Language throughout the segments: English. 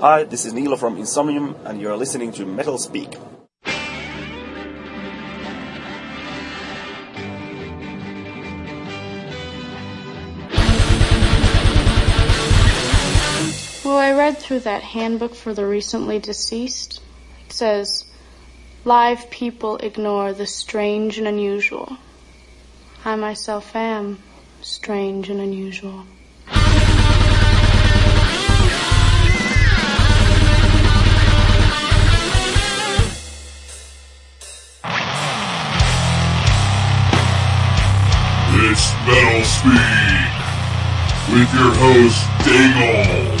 Hi, this is Niilo from Insomnium, and you're listening to Metal Speak. Well, I read through that handbook for the recently deceased. It says, live people ignore the strange and unusual. I myself am strange and unusual. It's Metal Speak with your host Dingle.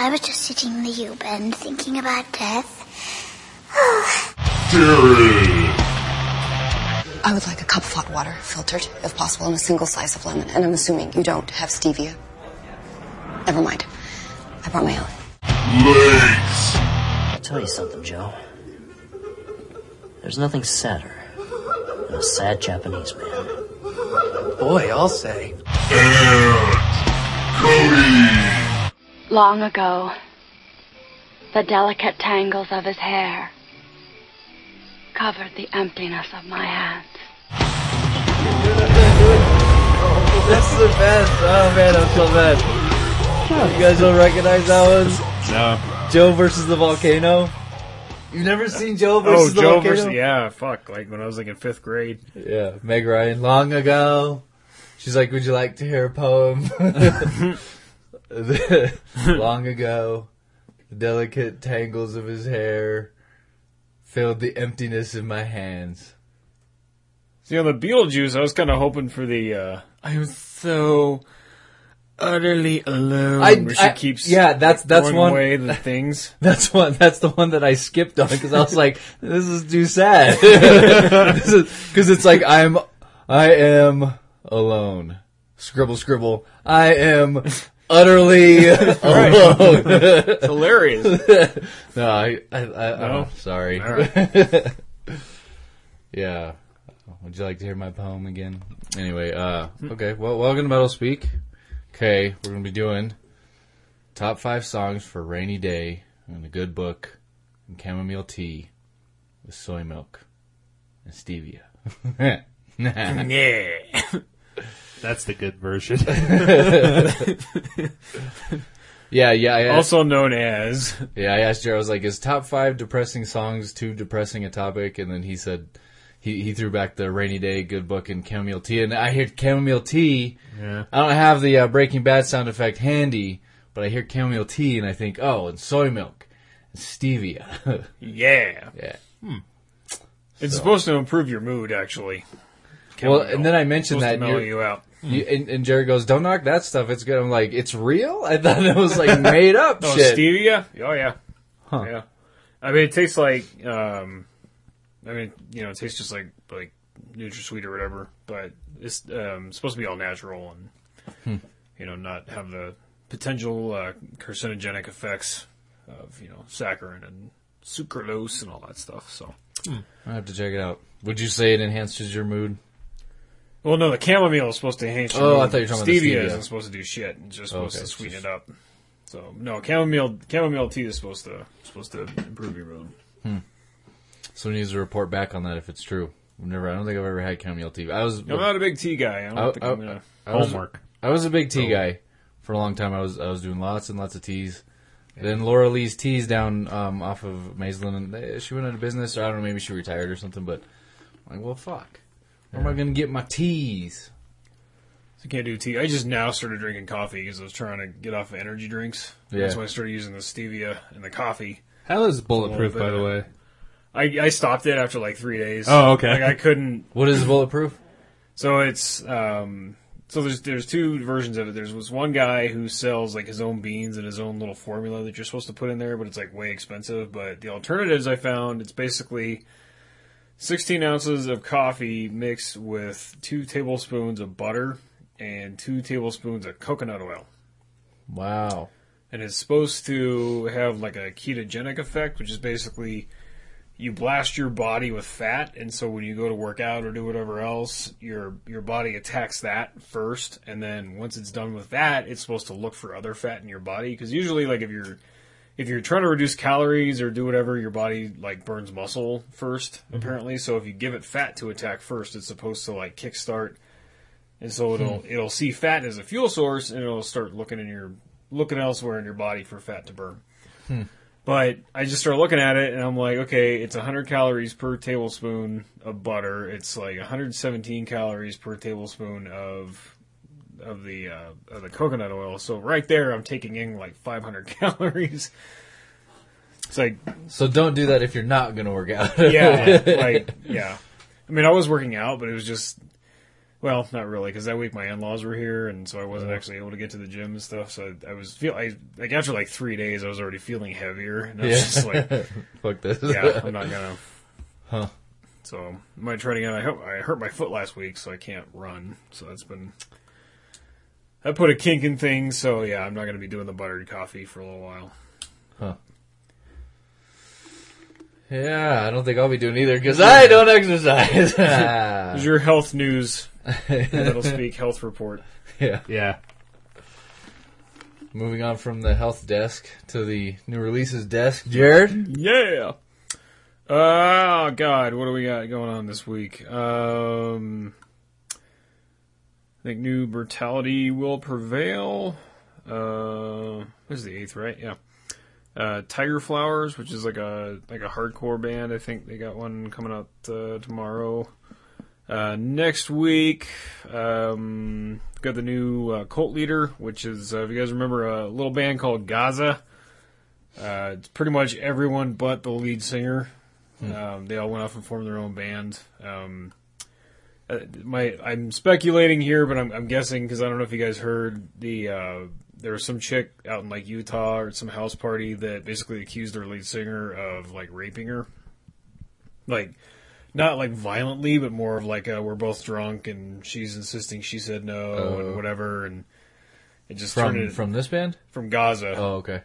I was just sitting in the U-bend thinking about death. Jared. I would like a cup of hot water, filtered, if possible, and a single slice of lemon. And I'm assuming you don't have stevia. Never mind. I brought my own. Legs. I'll tell you something, Joe. There's nothing sadder than a sad Japanese man. Boy, I'll say. And Cody. Long ago, the delicate tangles of his hair covered the emptiness of my hands. That's the best. Oh man, I'm so bad. You guys don't recognize that one? No. Joe versus the volcano. You've never seen Joe Oh, versus the Joe volcano? versus yeah, fuck. Like when I was like in fifth grade. Yeah, Meg Ryan. Long ago, she's like, "Would you like to hear a poem?" Long ago, the delicate tangles of his hair filled the emptiness in my hands. See on the Beetlejuice, I was kind of hoping for the. uh I was so utterly alone. I- where she I- keeps yeah, that's- that's throwing one- away the things. That's one. That's the one that I skipped on because I was like, "This is too sad." Because it's like I'm, I am alone. Scribble, scribble. I am utterly alone. It's hilarious. no, I, I, I, No? oh, sorry. All yeah. Would you like to hear my poem again? Anyway, uh, okay. Well, welcome to Metal Speak. Okay, we're gonna be doing top five songs for rainy day and a good book and chamomile tea with soy milk and stevia. yeah. That's the good version. yeah, yeah. I, Also known as. Yeah, I asked Jared, I was like, is top five depressing songs too depressing a topic? And then he said, he, he threw back the rainy day, good book, and chamomile tea. And I hear chamomile tea. Yeah. I don't have the uh, Breaking Bad sound effect handy, but I hear chamomile tea and I think, oh, and soy milk and stevia. Yeah. yeah. It's supposed to improve your mood, actually. Well, and then I mentioned that mellow you're- out. You, and, and Jared goes, don't knock that stuff. It's good. I'm like, it's real? I thought it was like made up Oh, shit. stevia? Oh yeah. Huh. Yeah. I mean, it tastes like. um I mean, you know, it tastes just like like NutraSweet or whatever, but it's um, supposed to be all natural and Hmm. you know not have the potential uh, carcinogenic effects of you know saccharin and sucralose and all that stuff. So, I have to check it out. Would you say it enhances your mood? Well, no, the chamomile is supposed to enhance. your Oh, I thought you were talking about stevia. stevia. isn't supposed to do shit. It's just supposed Okay, to sweeten just- it up. So no, chamomile chamomile tea is supposed to supposed to improve your mood. Someone needs to report back on that if it's true. I've never. I don't think I've ever had chamomile tea. I was. I'm not a big tea guy. I don't I- think I- I'm gonna. I was, Homework. I was a big tea Oh. guy for a long time. I was I was doing lots and lots of teas. Then Laura Lee's teas down um, off of Maislin, and they, she went out of business. Or I don't know, maybe she retired or something. But I'm like, well, fuck. Where am I going to get my teas? I can't do tea. I just now started drinking coffee because I was trying to get off of energy drinks. Yeah. That's why I started using the stevia and the coffee. How is bulletproof, by the way? I, I stopped it after like three days. Oh, okay. Like I couldn't. What is bulletproof? So it's um. So there's there's two versions of it. There's was one guy who sells like his own beans and his own little formula that you're supposed to put in there, but it's like way expensive. But the alternatives I found, it's basically 16 ounces of coffee mixed with two tablespoons of butter and two tablespoons of coconut oil. Wow. and it's supposed to have like a ketogenic effect, which is basically you blast your body with fat, and so when you go to work out or do whatever else, your your body attacks that first, and then once it's done with that, it's supposed to look for other fat in your body because usually, like if you're if you're trying to reduce calories or do whatever, your body like burns muscle 1st mm-hmm. apparently. So if you give it fat to attack first, it's supposed to like kickstart, and so it'll hmm. it'll see fat as a fuel source, and it'll start looking in your looking elsewhere in your body for fat to burn. Hmm. But I just started looking at it, and I'm like, okay, it's 100 calories per tablespoon of butter. It's like 117 calories per tablespoon of of the uh, of the coconut oil. So right there, I'm taking in like 500 calories. It's like, So don't do that if you're not going to work out. yeah, like yeah. I mean, I was working out, but it was just. Well, not really, because that week my in-laws were here, and so I wasn't actually able to get to the gym and stuff. So I, I was feel I like after like three days, I was already feeling heavier, and I was Yeah. just like, Fuck this. yeah, I'm not gonna. Huh. So I might try it again. I hope I hurt my foot last week, so I can't run. So that's been. I put a kink in things, so yeah, I'm not gonna be doing the buttered coffee for a little while. Huh. Yeah, I don't think I'll be doing either because I don't exercise. Is your health news. That'll speak health report. yeah. Yeah. Moving on from the health desk to the new releases desk. Jared? Yeah. Oh God, what do we got going on this week? Um, I think new brutality will prevail. Uh, this is the eighth, right? Yeah. Uh, Tiger Flowers, which is like a like a hardcore band. I think they got one coming out uh, tomorrow. Uh, next week, um, got the new uh, Cult Leader, which is uh, if you guys remember a little band called Gaza. Uh, it's pretty much everyone but the lead singer. Um, they all went off and formed their own band. Um, uh, my I'm speculating here, but I'm, I'm guessing because I don't know if you guys heard the uh, there was some chick out in like Utah or some house party that basically accused their lead singer of like raping her, like not like violently, but more of like uh, we're both drunk and she's insisting she said no Oh. and whatever, and it just turned From it from this band? from Gaza Oh, okay.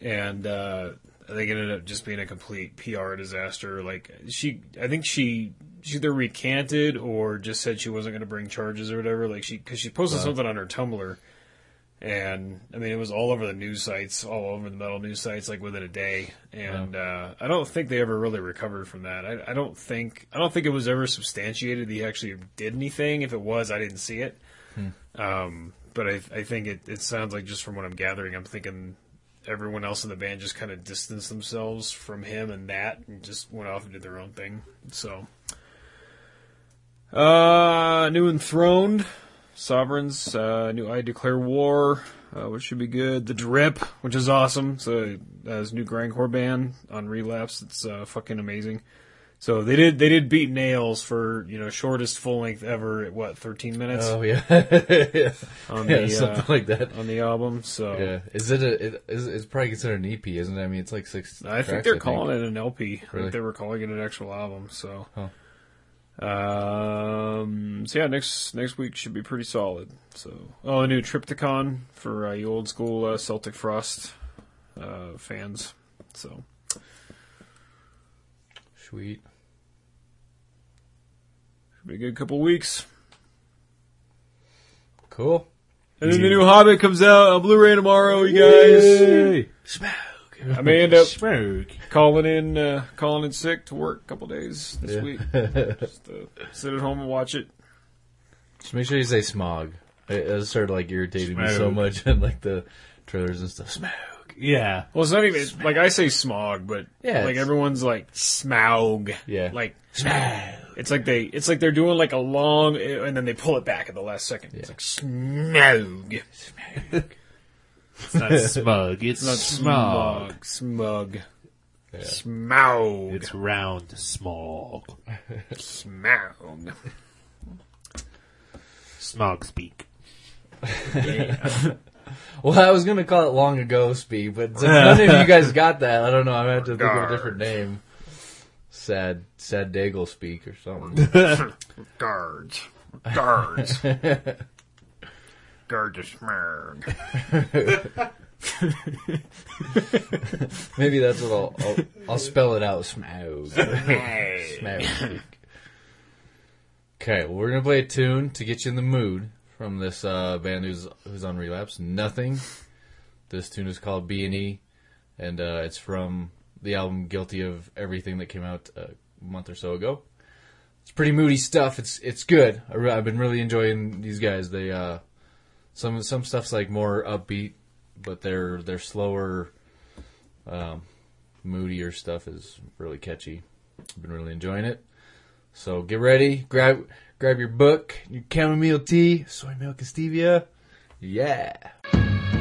and uh, I think it ended up just being a complete PR disaster. Like she, I think she she either recanted or just said she wasn't going to bring charges or whatever. Like she because she posted something on her Tumblr, and I mean it was all over the news sites, all over the metal news sites, like within a day. And uh, I don't think they ever really recovered from that. I, I don't think I don't think it was ever substantiated that he actually did anything. If it was, I didn't see it. Um, but I, I think it, it sounds like just from what I'm gathering, I'm thinking everyone else in the band just kind of distanced themselves from him and that and just went off and did their own thing. So, uh, new enthroned sovereigns, uh, new I declare war, uh, which should be good. The drip, which is awesome. So, uh, his new grindcore band on relapse. It's, uh, fucking amazing. So they did, they did beat nails for, you know, shortest full length ever at what, 13 minutes Oh, yeah. yeah. on Yeah, the, something uh, like that. on the album. So, Yeah. Is it a, it, is, it's probably considered an EP, isn't it? I mean, it's like six I think they're calling it an LP. I think they were calling it an actual album. So, Huh. Um, so yeah, next next week should be pretty solid. So, oh, a new Triptykon for uh, you old school uh, Celtic Frost uh, fans. So, Sweet. should be a good couple weeks. Cool. And then the new Hobbit comes out on Blu-ray tomorrow, you guys. I may end up Smoke. calling in uh, calling in sick to work a couple days this Yeah. week. Just uh, sit at home and watch it. Just make sure you say smog. It, it started like irritating me so Smog. much in like the trailers and stuff. Smog. Yeah. Well, it's not even like I say smog, but Yeah, like it's- everyone's like smaug. Yeah. like smog. It's like they, it's like they're doing like a long, and then they pull it back at the last second. It's like smog. It's not smug. It's Not smog. smug, smug, smaug, It's round smog. smaug. Smog speak. Well, I was gonna call it long ago speak, but since none of you guys got that, I don't know. I'm gonna have to think of a different name. Sad, sad Daigle speak or something. Guards, guards, the smog. Maybe that's what I'll, I'll, I'll spell it out. Smaug. Smaug. Okay, well, we're gonna play a tune to get you in the mood from this uh, band who's who's on relapse. Nothing. This tune is called B and E. and uh, it's from the album "Guilty of Everything" that came out a month or so ago. It's pretty moody stuff. It's it's good. I I've been really enjoying these guys. They uh, some some stuff's like more upbeat, but their their slower, um, moodier stuff is really catchy. I've been really enjoying it. So get ready, grab grab your book, your chamomile tea, soy milk and stevia. Yeah. Yeah.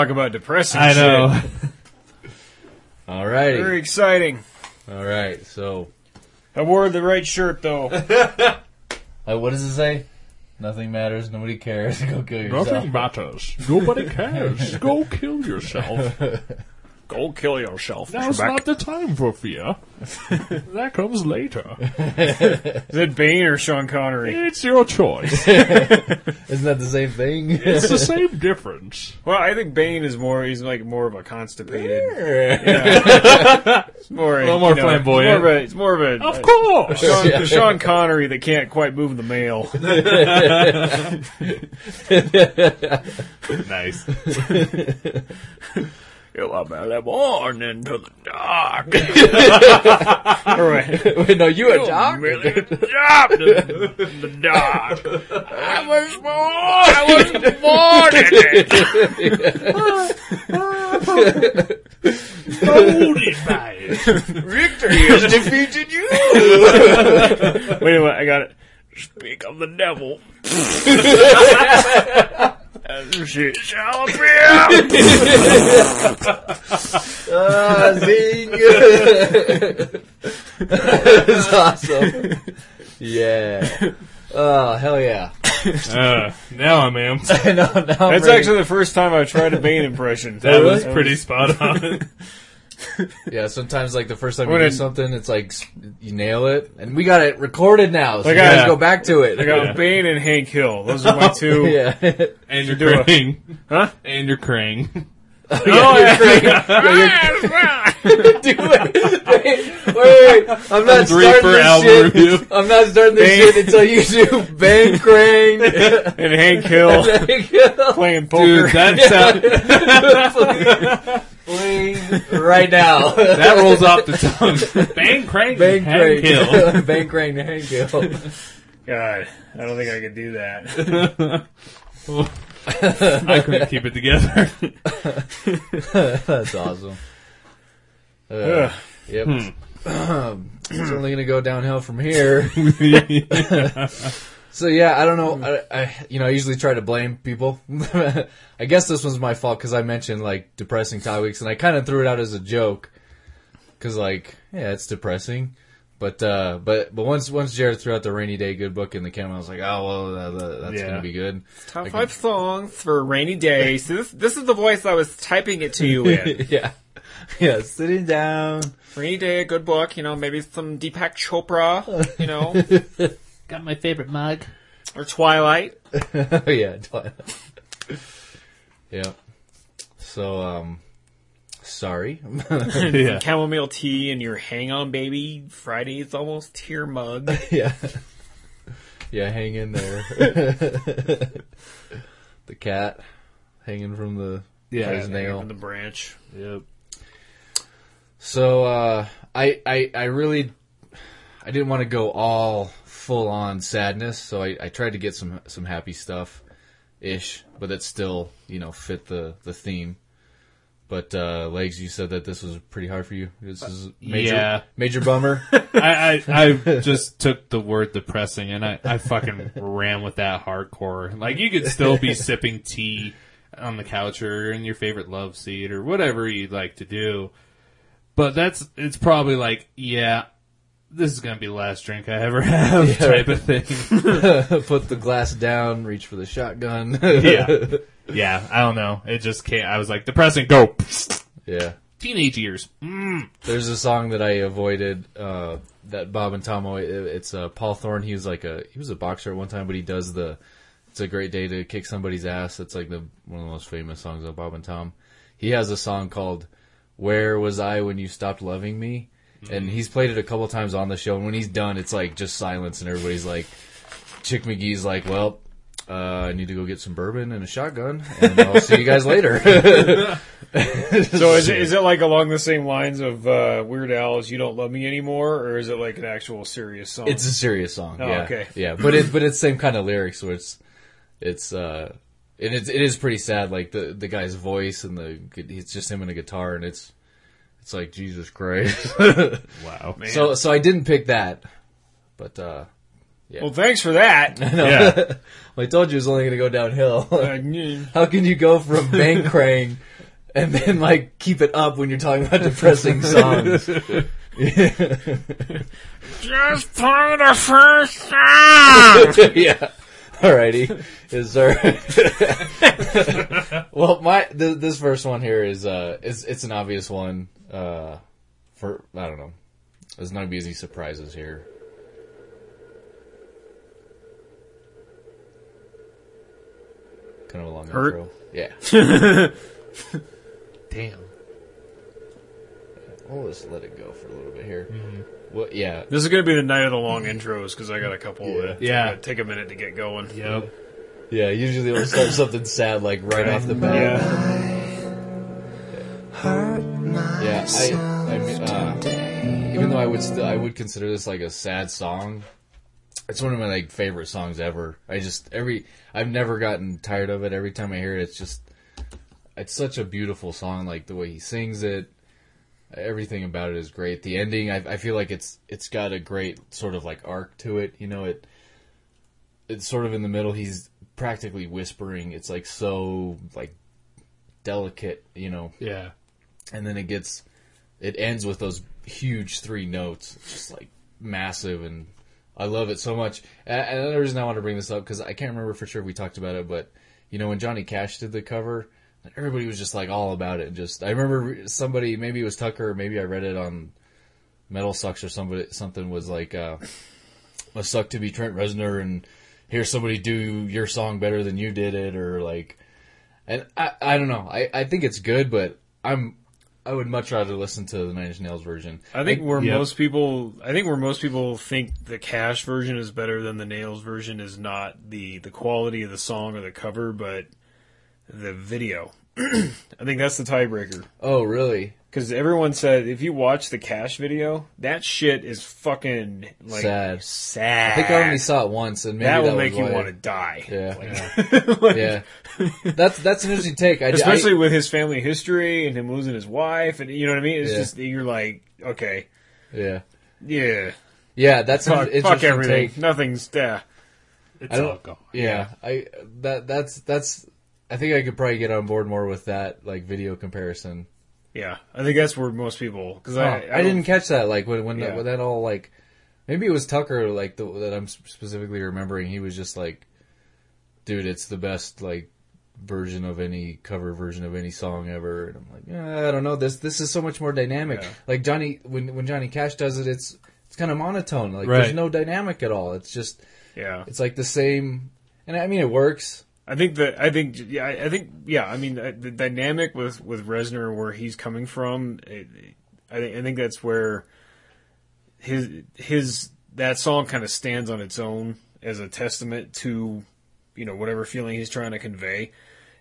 Talk about depressing I know. shit. All righty. Very exciting. All right. So, I wore the right shirt though. uh, what does it say? Nothing matters. Nobody cares. Go kill yourself. Nothing matters. Nobody cares. Go kill yourself. Go kill yourself. Now's not the time for fear. that comes later. Is it Bane or Sean Connery? It's your choice. Isn't that the same thing? It's the same difference. Well, I think Bane is more. He's like more of a constipated. Yeah. It's more, a little more you know, flamboyant. It's more of a. It's more of a Of course. Sean, Sean Connery that can't quite move the mail. nice. You up early morning to the dark. Right. Wait, no, you a doctor? Really in the dark. I was born. I was born in it. Hold it by it. Victory has defeated you. Wait a minute, I got it. Speak of the devil. and shit shall appear. Ah, zing! That's awesome. Yeah. Oh, hell yeah. Uh, now I'm amped. I know, now I'm That's ready. actually the first time I've tried a Bane impression. That was pretty spot on. Yeah, sometimes like the first time you When do it- something, it's like s- you nail it, and we got it recorded now, so Like you guys I- go back to it. I got Bane and Hank Hill. Those are my two. yeah, and your do a- crane. Huh? And your crane. Oh, oh, yeah. Ah, do it. Wait, wait, wait. I'm not Three starting for this album shit. review. I'm not starting this Bang. shit until you do Bang Crane. and Hank Hill playing poker. Dude, that sound, Please, right now. that rolls off the tongue. Bang crane. Bang Hank Crane. Hill. Bang Crane to Hank Hill. God, I don't think I could do that. I couldn't keep it together. That's awesome. Uh, Ugh. yep. Um, it's only gonna go downhill from here. So yeah, I don't know. I, I you know I usually try to blame people. I guess this was my fault because I mentioned like depressing topics, and I kind of threw it out as a joke because like yeah, it's depressing. But uh, but but once once Jared threw out the rainy day good book in the camera, I was like, oh well, that, that- that's Yeah. gonna be good. Top five songs for rainy days. This, this is the voice I was typing it to you in. yeah, yeah, sitting down. rainy day, good book. You know, maybe some Deepak Chopra. You know, Got my favorite mug. or Twilight. Oh yeah, Twilight. yeah. So um, sorry. Yeah. Chamomile tea and your Hang On Baby Friday's almost here mug. yeah. Yeah, hang in there. the cat hanging from the Yeah. his nail. On the branch. Yep. So uh, I, I I really I didn't want to go all full on sadness, so I, I tried to get some some happy stuff ish, but that still you know fit the the theme. But uh, legs, you said that this was pretty hard for you. This is major Yeah. major bummer. I, I I just took the word depressing and I, I fucking ran with that hardcore. Like you could still be sipping tea on the couch or in your favorite love seat or whatever you'd like to do. But that's it's probably like, yeah, this is gonna be the last drink I ever have type of thing. Put the glass down, reach for the shotgun. yeah. Yeah, I don't know. It just can't I was like, depressing, go yeah. teenage years. Mm. There's a song that I avoided uh, that Bob and Tom. always- It's uh, Paul Thorn. He was like a he was a boxer at one time, but he does the "It's a Great Day to Kick Somebody's Ass." It's like the one of the most famous songs of Bob and Tom. He has a song called "Where Was I When You Stopped Loving Me," and he's played it a couple times on the show. And when he's done, it's like just silence, and everybody's like, Chick McGee's like, "Well." Uh, I need to go get some bourbon and a shotgun, and I'll see you guys later. So is it, is it like along the same lines of uh, Weird Al's "You Don't Love Me Anymore," or is it like an actual serious song? It's a serious song. Oh, yeah. okay. Yeah, but it but it's same kind of lyrics where it's it's uh and it's it is pretty sad. Like the the guy's voice and the it's just him and a guitar and it's it's like Jesus Christ. Wow. so so I didn't pick that, but uh Well, thanks for that. Yeah. Well, I told you it was only going to go downhill. How can you go from bank crane and then like keep it up when you're talking about depressing songs? Just play the first song. yeah. Alrighty. Is there? well, my th- this first one here is uh, it's it's an obvious one. Uh, for I don't know. There's not gonna be any surprises here. Kind of a long Hurt? intro. Yeah. Damn. We'll just let it go for a little bit here. Well, yeah. This is going to be the night of the long intros because I got a couple. Yeah. That Yeah. take a minute to get going. Yep. Yeah, usually we'll start something sad like right off the bat. Yeah. Yeah, I, I mean, uh, even though I would still, I would consider this like a sad song. It's one of my like favorite songs ever. I just every, I've never gotten tired of it. Every time I hear it, it's just, it's such a beautiful song. Like the way he sings it, everything about it is great. The ending, I, I feel like it's, it's got a great sort of like arc to it. You know, it, it's sort of in the middle. He's practically whispering. It's like so like delicate. You know, Yeah. And then it gets it ends with those huge three notes It's just like massive and i love it so much and another reason i want to bring this up because i can't remember for sure if we talked about it but you know when johnny cash did the cover everybody was just like all about it just i remember somebody maybe it was tucker maybe i read it on metal sucks or somebody something was like uh must suck to be trent reznor and hear somebody do your song better than you did it or like and I, I don't know. I, I think it's good, but I'm I would much rather listen to the Nine Inch Nails version. I think where Yep. most people, I think where most people think the Cash version is better than the Nails version is not the the quality of the song or the cover, but the video. I think that's the tiebreaker Oh, really? Because everyone said if you watch the Cash video, that shit is fucking like Sad. Sad. I think I only saw it once, and maybe that that, will make was you want to die. Yeah. Like- Yeah, that's that's an interesting take. I, especially I, with his family history and him losing his wife, and you know what I mean. It's Yeah. just you're like, okay, yeah, yeah, yeah. That's an fuck, interesting fuck everything. take. Nothing's yeah. It's all gone. Yeah, I that that's that's. I think I could probably get on board more with that like video comparison. Yeah, I think that's where most people because Oh, I, I, I, didn't catch that. Like when when, Yeah. that, when that all like maybe it was Tucker like the, that I'm specifically remembering. He was just like, dude, it's the best like version of any cover version of any song ever. And I'm like, yeah, I don't know. This this is so much more dynamic. Yeah. Like Johnny when when Johnny Cash does it, it's it's kind of monotone. Like Right. there's no dynamic at all. It's just Yeah, it's like the same. And I mean, it works. I think that I think yeah I think yeah I mean the dynamic with with Reznor where he's coming from, it, I think I think that's where his his that song kind of stands on its own as a testament to you know whatever feeling he's trying to convey.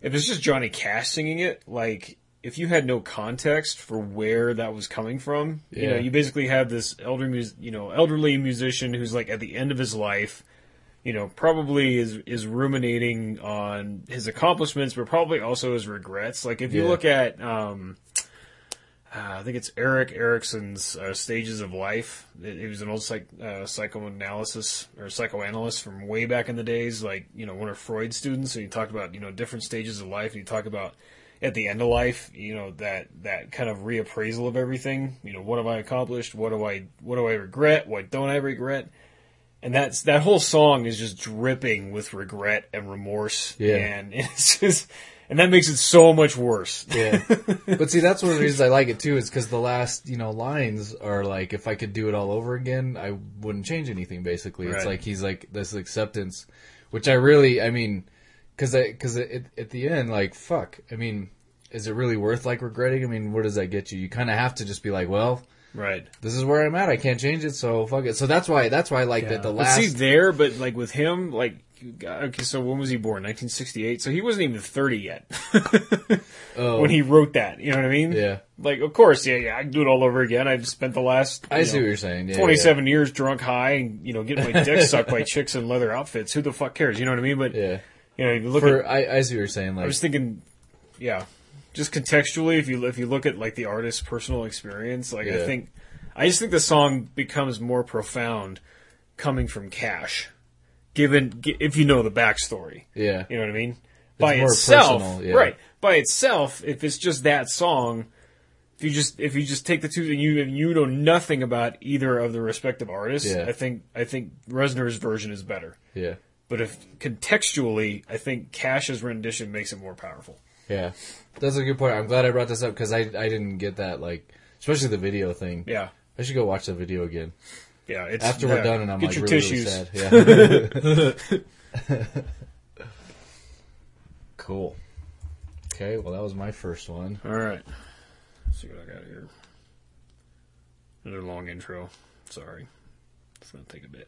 If it's just Johnny Cash singing it, like if you had no context for where that was coming from, you know, you basically have this elder you know elderly musician who's like at the end of his life you know, probably is is ruminating on his accomplishments, but probably also his regrets. Like if you Yeah. look at, um, uh, I think it's Erik Erikson's uh, Stages of Life. He was an old psych, uh, psychoanalysis or psychoanalyst from way back in the days, like you know one of Freud's students. So he talked about you know different stages of life. And he talked about at the end of life, you know that that kind of reappraisal of everything. You know, what have I accomplished? What do I what do I regret? What don't I regret? And that's that whole song is just dripping with regret and remorse Yeah. and it's just and that makes it so much worse Yeah. but see, that's one of the reasons I like it too, is because the last, you know, lines are like, if I could do it all over again, I wouldn't change anything, basically. It's like, he's like, this acceptance, which I really, I mean, cause I, cause it, at the end, like, fuck, I mean, is it really worth like regretting? I mean, where does that get you? You kind of have to just be like, well, right this is where I'm at. I can't change it, so fuck it. So that's why, that's why I like that the but last, see there but like with him like okay so when was he born 1968 so he wasn't even 30 yet oh, when he wrote that you know what i mean yeah, like of course yeah yeah i can do it all over again i've spent the last I see know, what you're saying. Yeah, 27 years drunk high and you know getting my dick sucked by chicks in leather outfits who the fuck cares you know what i mean but Yeah. yeah. you know look For, at I, I see what you're saying. Like I was thinking, yeah, just contextually, if you if you look at like the artist's personal experience, like I Yeah. think, I just think the song becomes more profound coming from Cash. given gi- if you know the backstory. Yeah. You know what I mean? By more itself, personal, yeah. right? By itself, if it's just that song, if you just if you just take the two and you and you know nothing about either of the respective artists, Yeah. I think I think Reznor's version is better. Yeah. But if contextually, I think Cash's rendition makes it more powerful. Yeah. That's a good point. I'm glad I brought this up because I I didn't get that like especially the video thing. Yeah. I should go watch the video again. Yeah, it's After yeah, we're done and I'm get like your really, tissues. really sad. Yeah. cool. Okay, well that was my first one. All right. Let's see what I got here. Another long intro. Sorry. It's going to take a bit.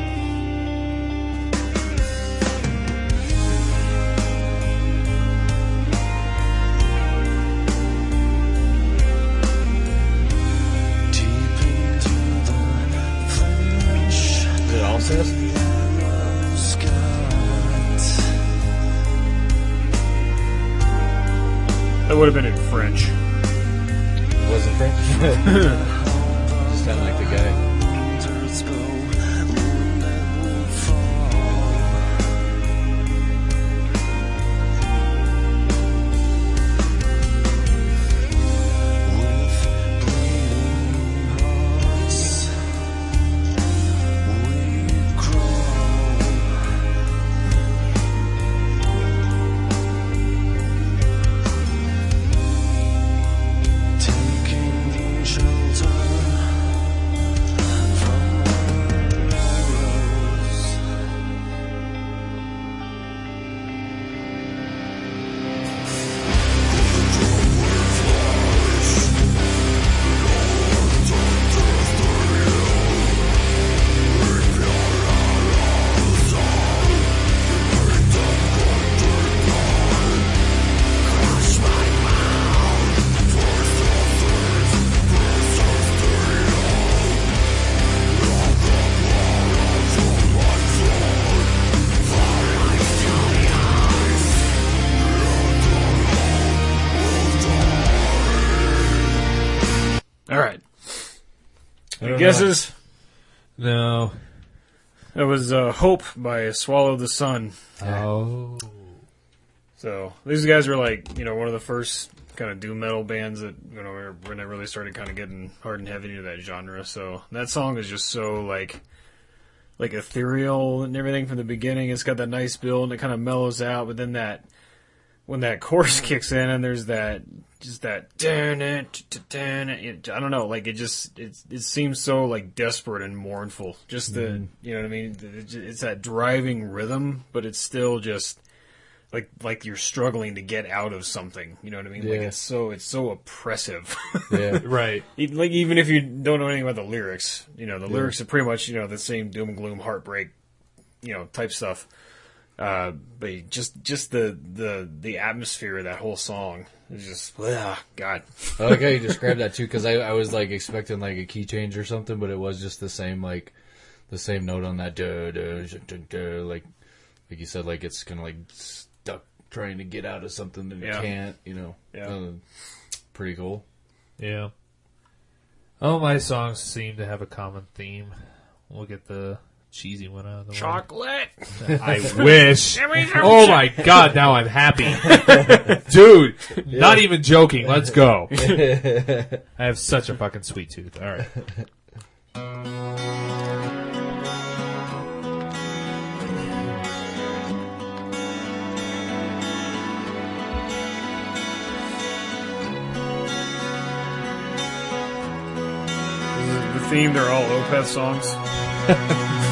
guesses? No. That was uh, Hope by Swallow the Sun. Oh. So these guys were like, you know, one of the first kind of doom metal bands that you know when I really started kind of getting hard and heavy into that genre. So that song is just so like, like ethereal and everything from the beginning. It's got that nice build and it kind of mellows out, but then that when that chorus kicks in and there's that just that dun it, dun it, I don't know, like it just it it seems so like desperate and mournful. Just the mm-hmm. you know what I mean? It- It's that driving rhythm, but it's still just like like you're struggling to get out of something. You know what I mean? Like Yeah. it's so it's so oppressive. Yeah. Right. E- like even if you don't know anything about the lyrics, you know the lyrics are pretty much you know the same doom and gloom, heartbreak, you know type stuff. Uh, but just just the the the atmosphere of that whole song is just ugh, God. I like how you described that too, because I, I was like expecting like a key change or something, but it was just the same like the same note on that. Duh, duh, duh, duh, duh, like like you said, like it's kind of like stuck trying to get out of something that Yeah. it can't. You know, Yeah. Uh, pretty cool. Yeah. All my songs seem to have a common theme. We'll get the cheesy one out of the way. Chocolate. I wish. Give me some Oh my god, now I'm happy. Dude, not even joking. Let's go. I have such a fucking sweet tooth. All right. The theme, they're all Opeth songs.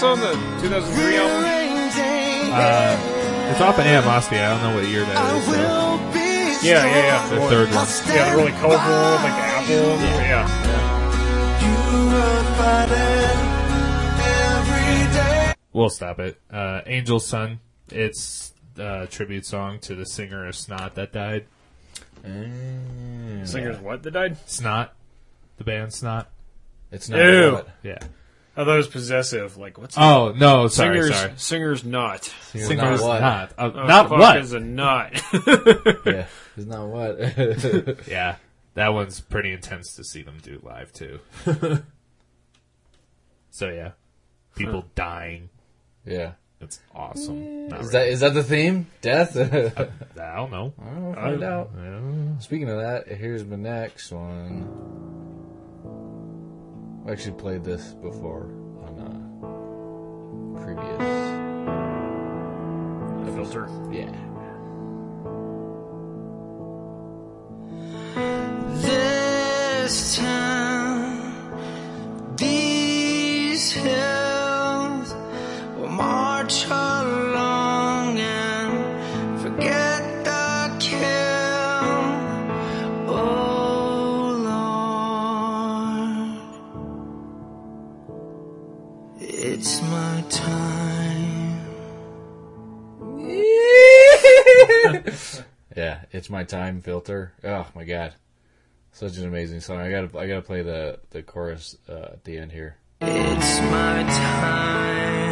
this on the 2003 album? Uh, it's off of Animosity. I don't know what year that is. though. will be Yeah, yeah, yeah. The third one. Yeah, the really colorful one like the apple. Yeah. You are every day. We'll stop it. Uh, Angel's Son. It's a tribute song to the singer of Snot that died. Mm, Singers what that died? Snot. The band Snot. It's not. Ew. Yeah. I thought it was possessive. Like what's Oh, no, sorry, singers? sorry. Singers not. It's Singer's not what? not. Uh, Oh, not what? is a nut. Yeah, it's not what. Yeah, that one's pretty intense to see them do live too. so yeah, people dying. yeah. It's awesome. Not Is that is that the theme? Death. really. I don't know. I'll find out. Yeah. Speaking of that, here's my next one. I actually played this before on a previous. Filter. Yeah. This time, these hills will march Yeah, it's my time filter. Oh my god, such an amazing song. I gotta I gotta play the the chorus uh, at the end here. It's my time.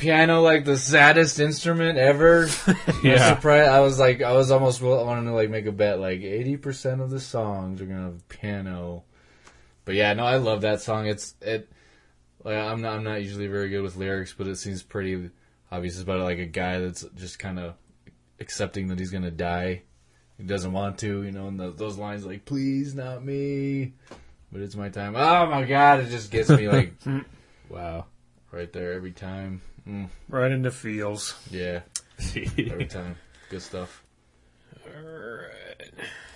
Piano like the saddest instrument ever? Yeah. I'm. I was like, I was almost wanting to like make a bet, like eighty percent of the songs are gonna have piano. But yeah, no, I love that song. It's it. Like, I'm not, I'm not usually very good with lyrics, but it seems pretty obvious. It's about like a guy that's just kind of accepting that he's gonna die. He doesn't want to, you know. And the, those lines like, "Please, not me," but it's my time. Oh my god, it just gets me like Wow. right there every time. Mm, Right into feels. yeah, every time. Good stuff. Alright. Far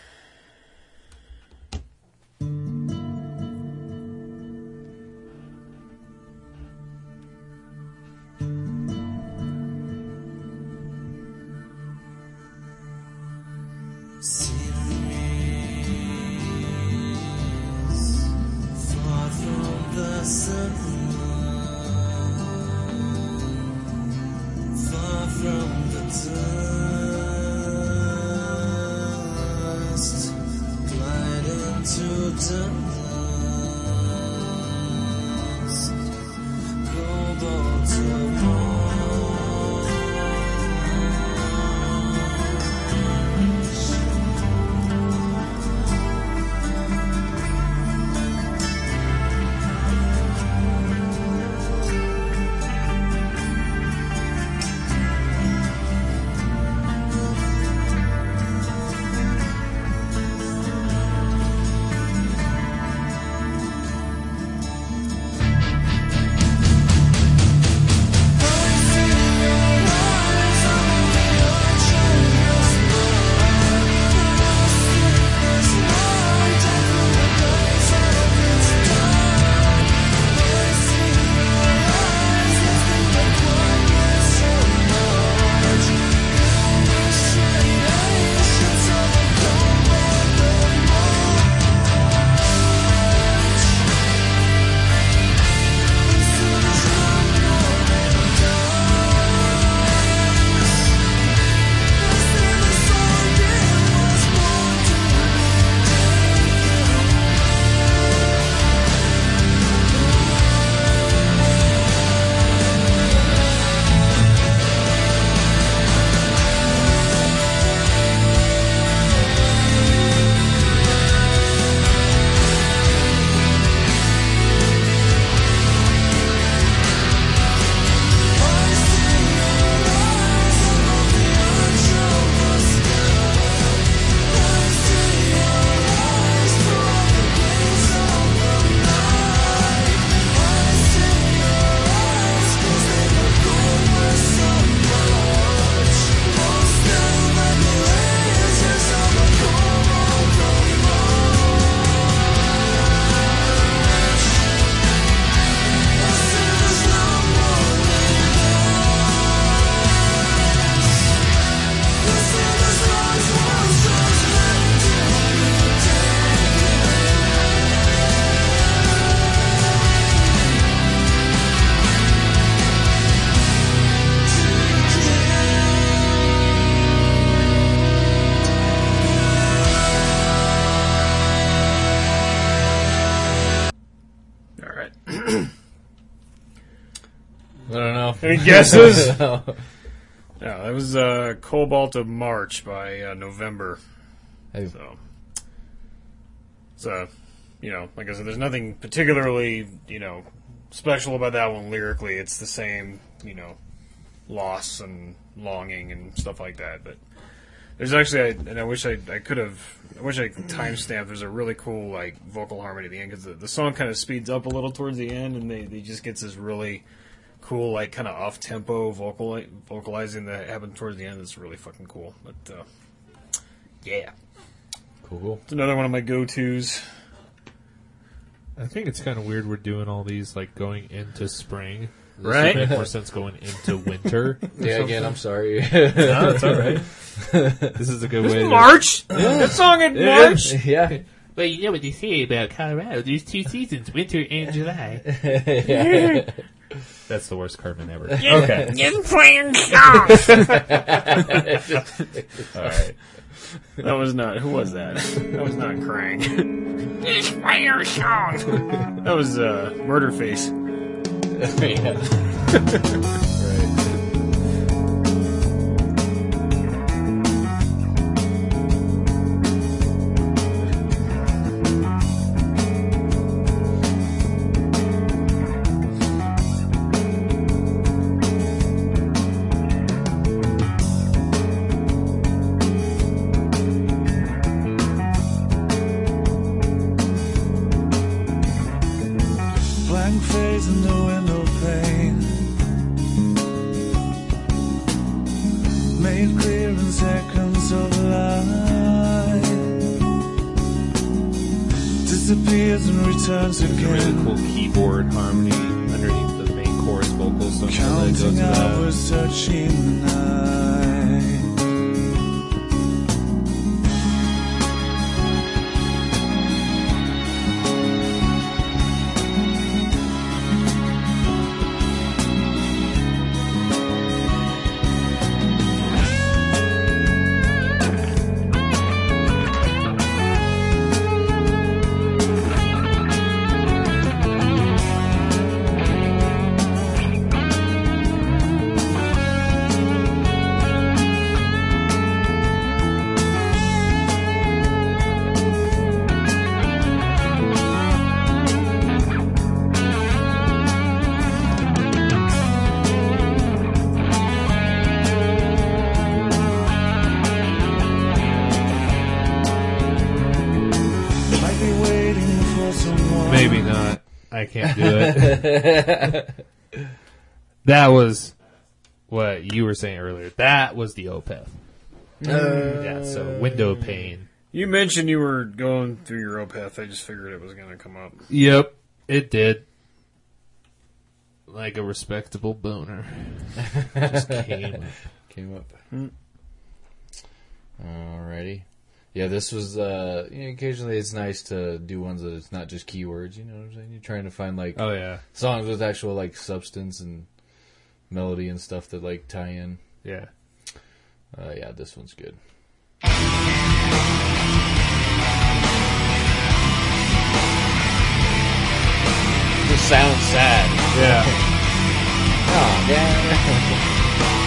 Any guesses? Yeah, that was uh, Cobalt of March by uh, November. Hey. So, so, you know, like I said, there's nothing particularly, you know, special about that one lyrically. It's the same, you know, loss and longing and stuff like that. But there's actually, I, and I wish I, I could have, I wish I could timestamp. There's a really cool like vocal harmony at the end because the, the song kind of speeds up a little towards the end, and they, they just gets this really cool, like kind of off tempo vocal vocalizing that happened towards the end. It's really fucking cool. But uh, yeah, Cool, cool. it's another one of my go tos. I think it's kind of weird we're doing all these like going into spring. This Right? would make more sense going into winter. or Yeah, again. I'm sorry. No, it's all right. This is a good way. to... March. That song in March. yeah. Well, you know what they say about Colorado. There's two seasons, winter and July. yeah. That's the worst Cartman ever. Okay. Just playing songs. All right. That was not. Who was that? That was not Krang. Just playing songs. That was uh, Murderface. Blank again. Can't do it. that was what you were saying earlier. That was the Opeth. Uh, yeah, so Windowpane. You mentioned you were going through your Opeth. I just figured it was going to come up. Yep, it did. Like a respectable boner. Just came up. Came up. Hmm. Alrighty. Yeah, this was. Uh, you know, occasionally, it's nice to do ones that it's not just keywords. You know what I'm saying? You're trying to find like Oh yeah, songs with actual like substance and melody and stuff that like tie in. yeah. Uh, yeah, this one's good. Just sounds sad. Yeah. Oh, yeah.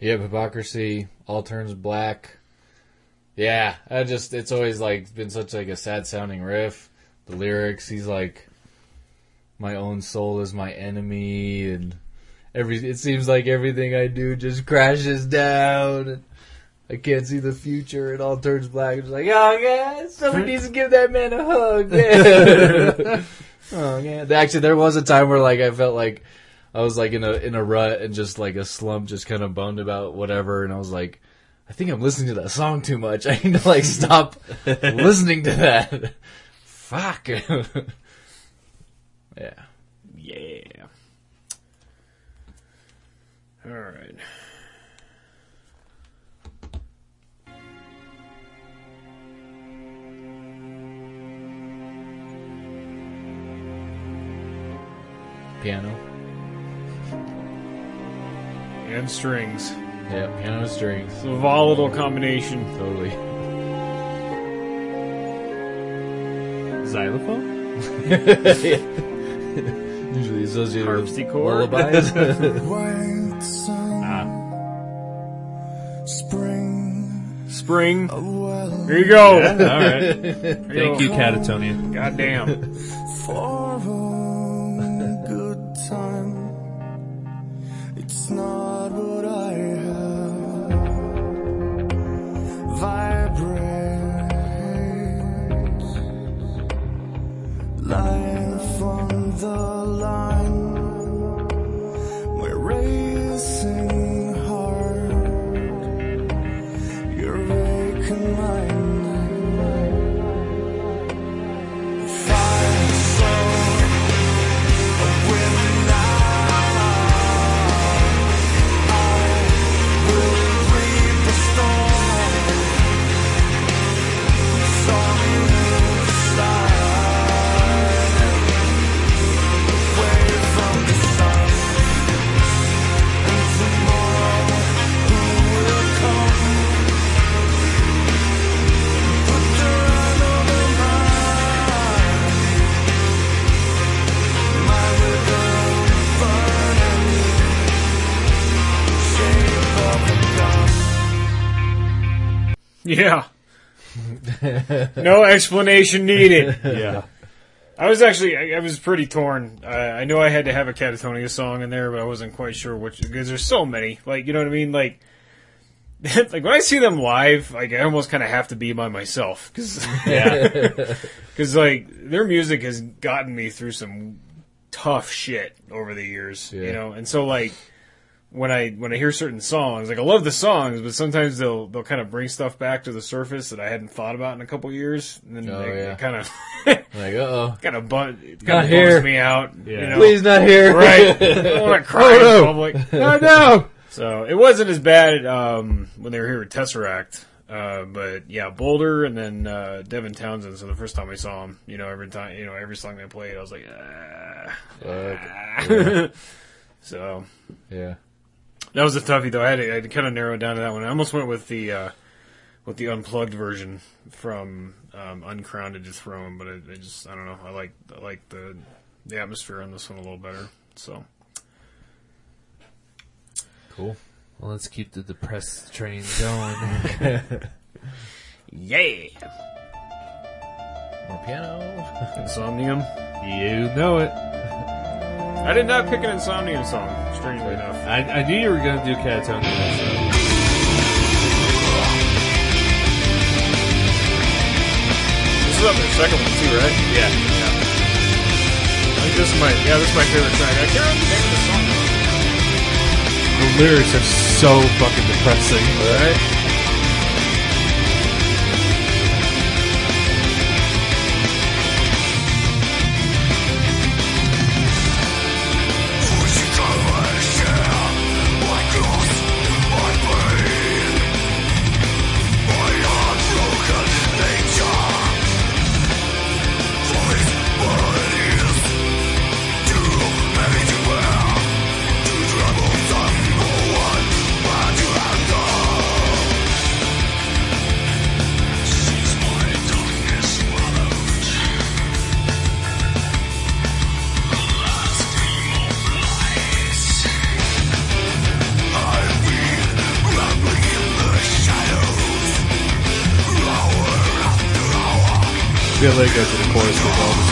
Yeah, hypocrisy. All turns black. Yeah, I just it's always like been such like a sad sounding riff. The lyrics, he's like, my own soul is my enemy, and every it seems like everything I do just crashes down. And I can't see the future. It all turns black. It's like, oh yeah, somebody needs to give that man a hug. Oh yeah. Actually, there was a time where like I felt like I was like in a in a rut and just like a slump, just kind of bummed about whatever, and I was like. I think I'm listening to that song too much. I need to like stop listening to that. Fuck. yeah. Yeah. All right. Piano. And strings. Yeah, piano strings. It's a volatile combination. Totally. Xylophone? Usually associated with Harpsichord. lullabies. White sun, Ah, spring, Spring. well, Here you go. yeah, all right. Here Thank you, go. Katatonia. Goddamn. for a good time. It's not Vibrates. Life on the Yeah. no explanation needed. Yeah. I was actually I, I was pretty torn. Uh, I knew I had to have a Katatonia song in there, but I wasn't quite sure which because there's so many. Like you know what I mean? Like like when I see them live, like I almost kind of have to be by myself because Yeah. because like their music has gotten me through some tough shit over the years, you know, and so like when I when I hear certain songs, like I love the songs, but sometimes they'll they'll kind of bring stuff back to the surface that I hadn't thought about in a couple years, and then Oh, they, yeah. kind of Like, oh. kind of bun- it Not kind of here. bums me out. You know? Please not here. Right. I don't want to cry Oh, no. in public. Oh, no. So it wasn't as bad um, when they were here at Tesseract. Uh, but yeah, Boulder and then uh, Devin Townsend. So the first time I saw him, you know, every time, you know, every song they played, I was like, ah. Fuck. so Yeah. That was a toughie though. I had to, I had to kind of narrow it down to that one. I almost went with the uh, with the unplugged version from um, Uncrowned to Throne, but I, I just I don't know. I like I like the the atmosphere on this one a little better. So Cool. Well, let's keep the depressed train going. yeah, More piano. Insomnium. you know it. I did not pick an Insomnium song, strangely enough. I, I knew you were going to do Katatonia. So. This is up their second one too, right? Yeah. Yeah. I think this is my yeah, this is my favorite track. I can't remember the name of the song. The lyrics are so fucking depressing. Right? Like go to the chorus with all this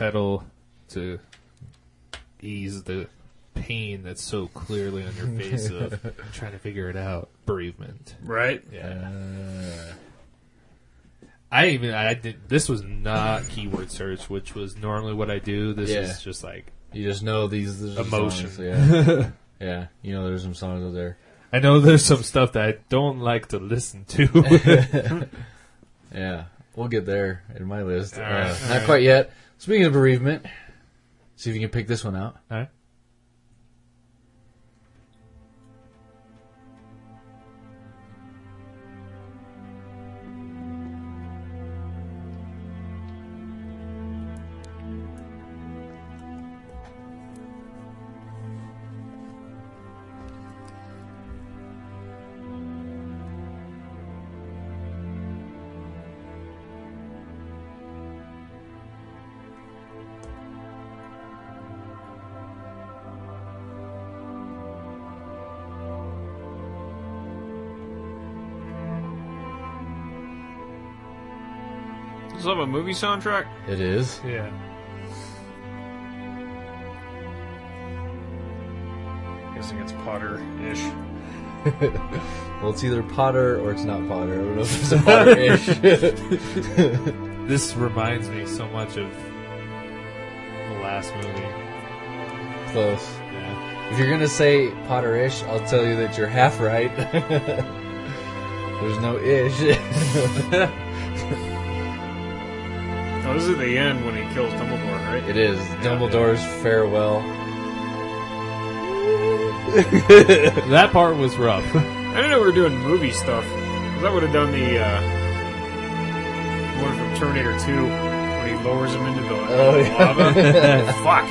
Title to ease the pain that's so clearly on your face of trying to figure it out. Bereavement. Right? Yeah. I even I did this was not keyword search, which was normally what I do. This Yeah. is just like You just know these there's some Emotion. songs, yeah. yeah. You know there's some songs out there. I know there's some stuff that I don't like to listen to. Yeah. We'll get there in my list. All Uh, not right. quite yet. Speaking of bereavement, see if you can pick this one out. All right. It have a movie soundtrack? It is. Yeah. guessing it's Potter-ish. well, it's either Potter or it's not Potter. I don't know if it's Potter-ish. This reminds me so much of the last movie. Close. Yeah. If you're gonna say Potter-ish, I'll tell you that you're half right. There's no ish. Oh, this is the end when he kills Dumbledore, right? it is Dumbledore's farewell. That part was rough. I didn't know we were doing movie stuff. Because I would have done the uh, one from Terminator 2. when he lowers him into the Oh, yeah. lava. Fuck.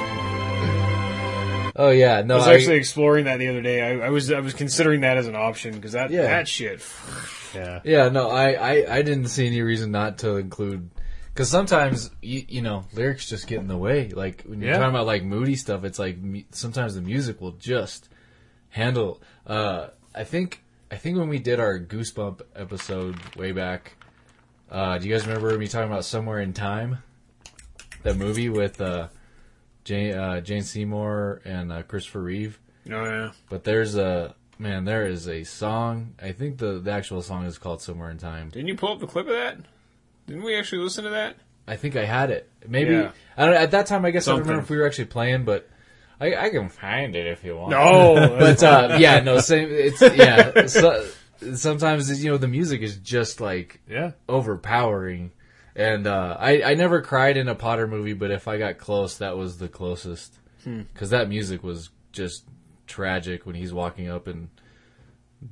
Oh yeah, no, I was I- actually exploring that the other day. I, I was I was considering that as an option because that Yeah. that shit. Yeah. Yeah, no, I, I, I didn't see any reason not to include because sometimes you, you know lyrics just get in the way. Like when you're Yeah. talking about like moody stuff, it's like mu- sometimes the music will just handle. Uh, I think I think when we did our Goosebump episode way back, uh, do you guys remember me talking about Somewhere in Time, that movie with uh, Jane uh, Jane Seymour and uh, Christopher Reeve? Oh yeah. But there's a man. There is a song. I think the the actual song is called "Somewhere in Time." Didn't you pull up the clip of that? Didn't we actually listen to that? I think I had it. Maybe Yeah. I don't. At that time, I guess I don't remember if we were actually playing, but I, I can find it if you want. No, but uh, yeah, no. Same. It's yeah. So, sometimes you know the music is just like Yeah. overpowering, and uh, I I never cried in a Potter movie, but if I got close, that was the closest Hmm. because that music was just tragic when he's walking up and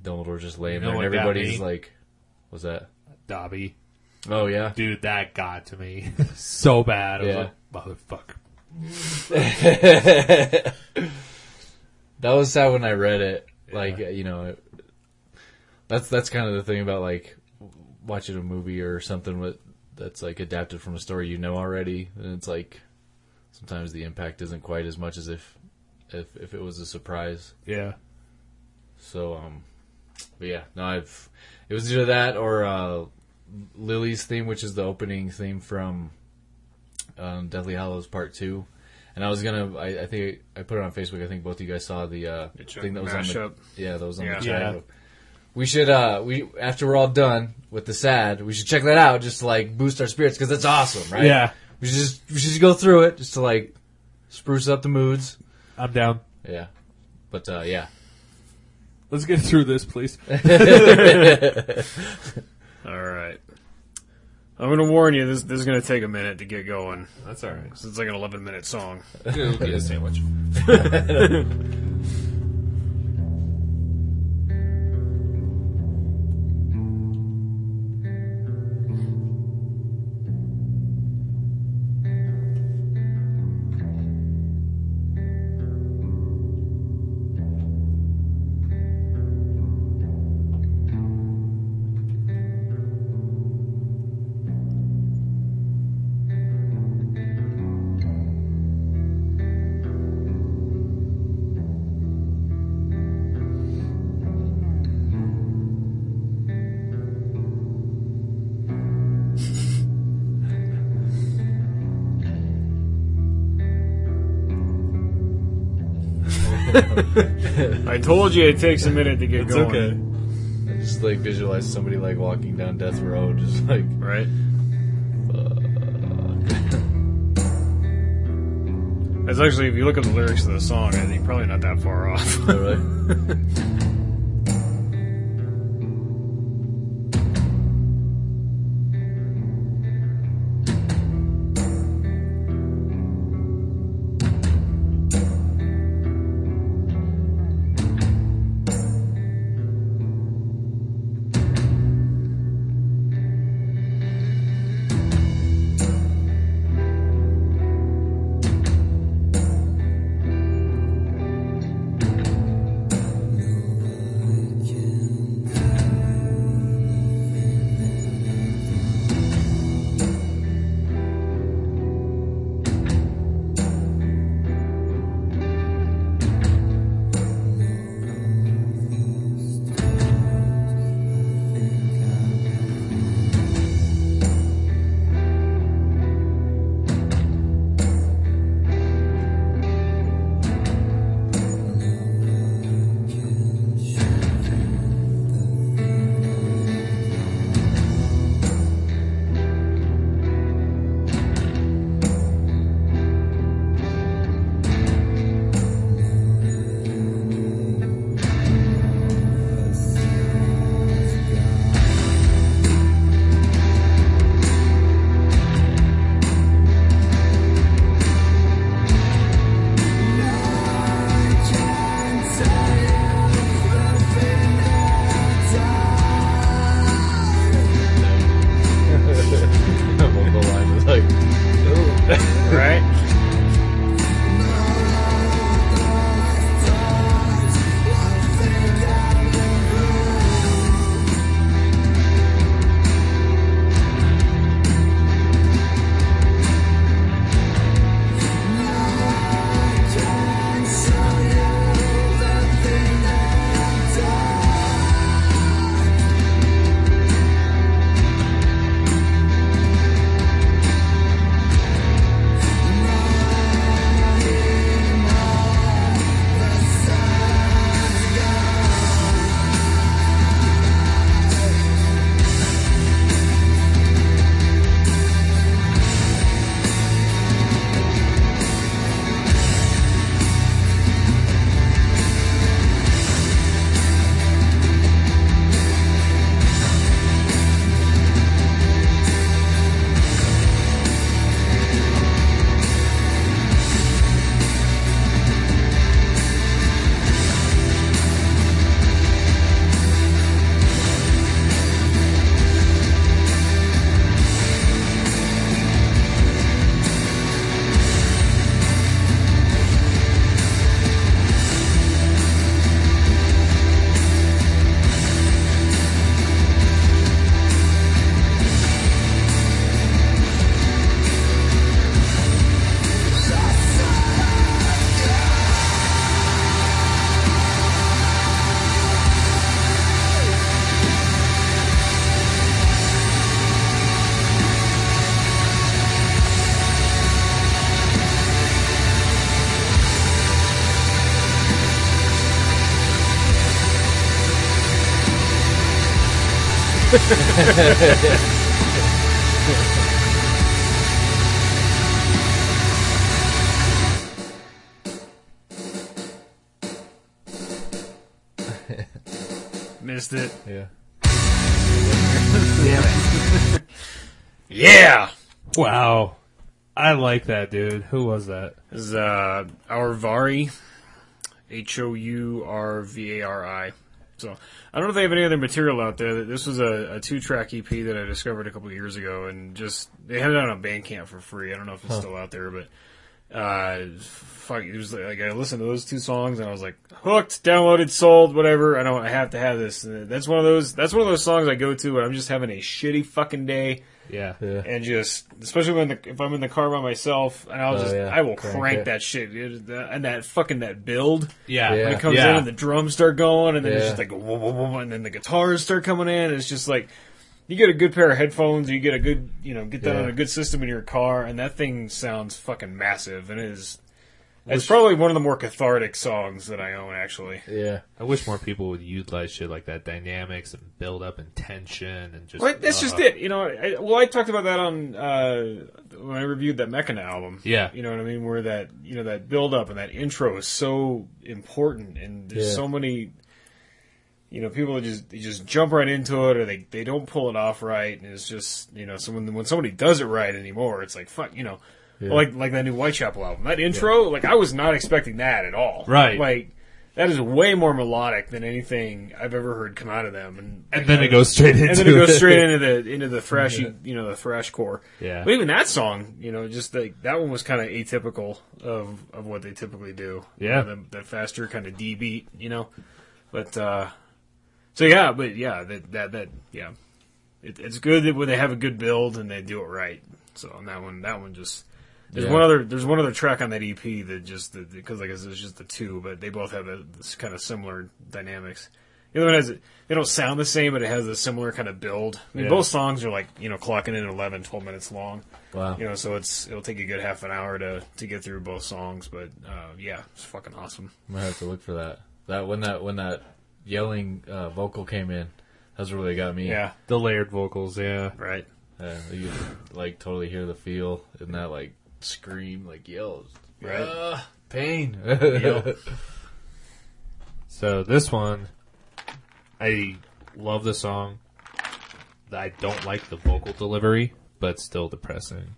Dumbledore's just laying You know there, and everybody's like, "Was that?" Dobby. Oh yeah, Dude, that got to me so bad. I was Yeah. like, motherfucker. that was sad when I read it. Like you know, it, that's that's kind of the thing about like watching a movie or something with that's like adapted from a story you know already, and it's like sometimes the impact isn't quite as much as if if if it was a surprise. Yeah. So um, but yeah, no, I've it was either that or uh, Lily's theme, which is the opening theme from um, Deathly Hallows Part Two. And I was gonna, I, I think I put it on Facebook. I think both of you guys saw the uh, thing that was on the, mashup. yeah, that was on Yeah. the Yeah. chat. We should, uh, we after we're all done with the sad, we should check that out just to like boost our spirits because that's awesome, right? Yeah. we should just we should just go through it just to like spruce up the moods. I'm down. Yeah, but uh, yeah, Let's get through this, please. All right. I'm gonna warn you. This this is gonna take a minute to get going. That's all right. 'cause it's like an 11 minute song. It'll be a sandwich. told you it takes a minute to get it's going. okay. I just like visualize somebody like walking down death row, just like Right. That's actually, if you look at the lyrics of the song, I think probably not that far off. Oh, all right. Missed it. Yeah. Yeah. Wow. I like that dude. Who was that? This is uh, Hourvari, H O U R V A R I. So I don't know if they have any other material out there. This was a, a two track EP that I discovered a couple of years ago, and just they had it on a Bandcamp for free. I don't know if it's Huh. still out there, but uh, fuck, it was like I listened to those two songs and I was like hooked, downloaded, sold, whatever. I don't. I have to have this. And that's one of those. That's one of those songs I go to when I'm just having a shitty fucking day. Yeah. And just, especially when the, if I'm in the car by myself, and I'll Oh, just, yeah. I will Crank crank, that shit, dude. And that fucking that build, Yeah. when it comes Yeah. in and the drums start going, and then it's just like, whoa, whoa, whoa, and then the guitars start coming in. It's just like, you get a good pair of headphones, you get a good, you know, get that Yeah. on a good system in your car, and that thing sounds fucking massive, and it is. It's probably one of the more cathartic songs that I own, actually. Yeah. I wish more people would utilize shit like that dynamics and build up and tension and just. Well, that's just uh, it. You know, I, well, I talked about that on uh, when I reviewed that Mechina album. Yeah. you know what I mean. Where that you know that build up and that intro is so important, and there's Yeah. so many. You know, people just they just jump right into it, or they they don't pull it off right, and it's just you know, someone when somebody does it right anymore, it's like fuck, you know, Yeah. like like that new Whitechapel album. That intro, like I was not expecting that at all. Right. like. That is way more melodic than anything I've ever heard come out of them, and And then it goes straight and then into it goes straight into the into the thrashy, you know, the thrash core. Yeah. But even that song, you know, just like that one was kind of atypical of of what they typically do. Yeah. You know, the, the faster kind of D beat, you know. But uh so yeah, but yeah, that that that yeah, it, it's good that when they have a good build and they do it right. So on that one, that one just. There's Yeah. one other. There's one other track on that EP that just because like I said, it's just the two, but they both have a, this kind of similar dynamics. The other one has it they don't sound the same, but it has a similar kind of build. I mean, Yeah. both songs are like you know clocking in 11, 12 minutes long. Wow. You know, so it's it'll take a good half an hour to to get through both songs, but uh, yeah, it's fucking awesome. I'm gonna have to look for that. That when that when that yelling uh, vocal came in, that's really got me. Yeah, The layered vocals, yeah. right. Uh, you like totally hear the feel in that like scream, like yells, Right. "Ah, pain. So this one, I love the song. I don't like the vocal delivery, but still depressing.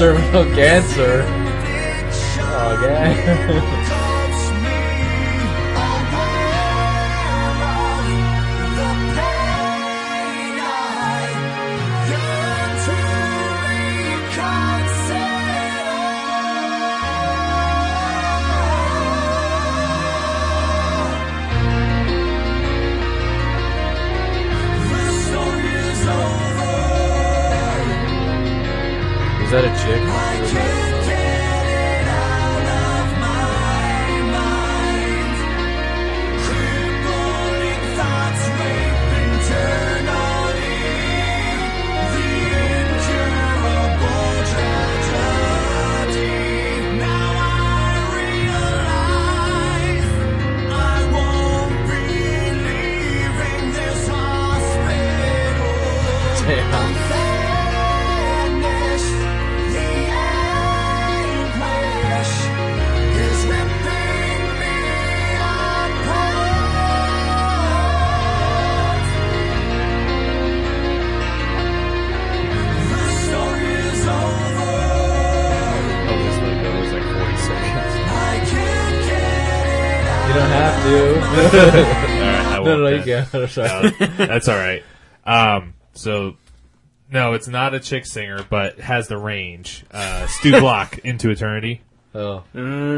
Terminal cancer. Oh, yeah. that a chick? no, won't you then. can. I'm sorry. No, that's all right. Um, so no, it's not a chick singer, but has the range. Uh, Stu Block, Into Eternity. Oh,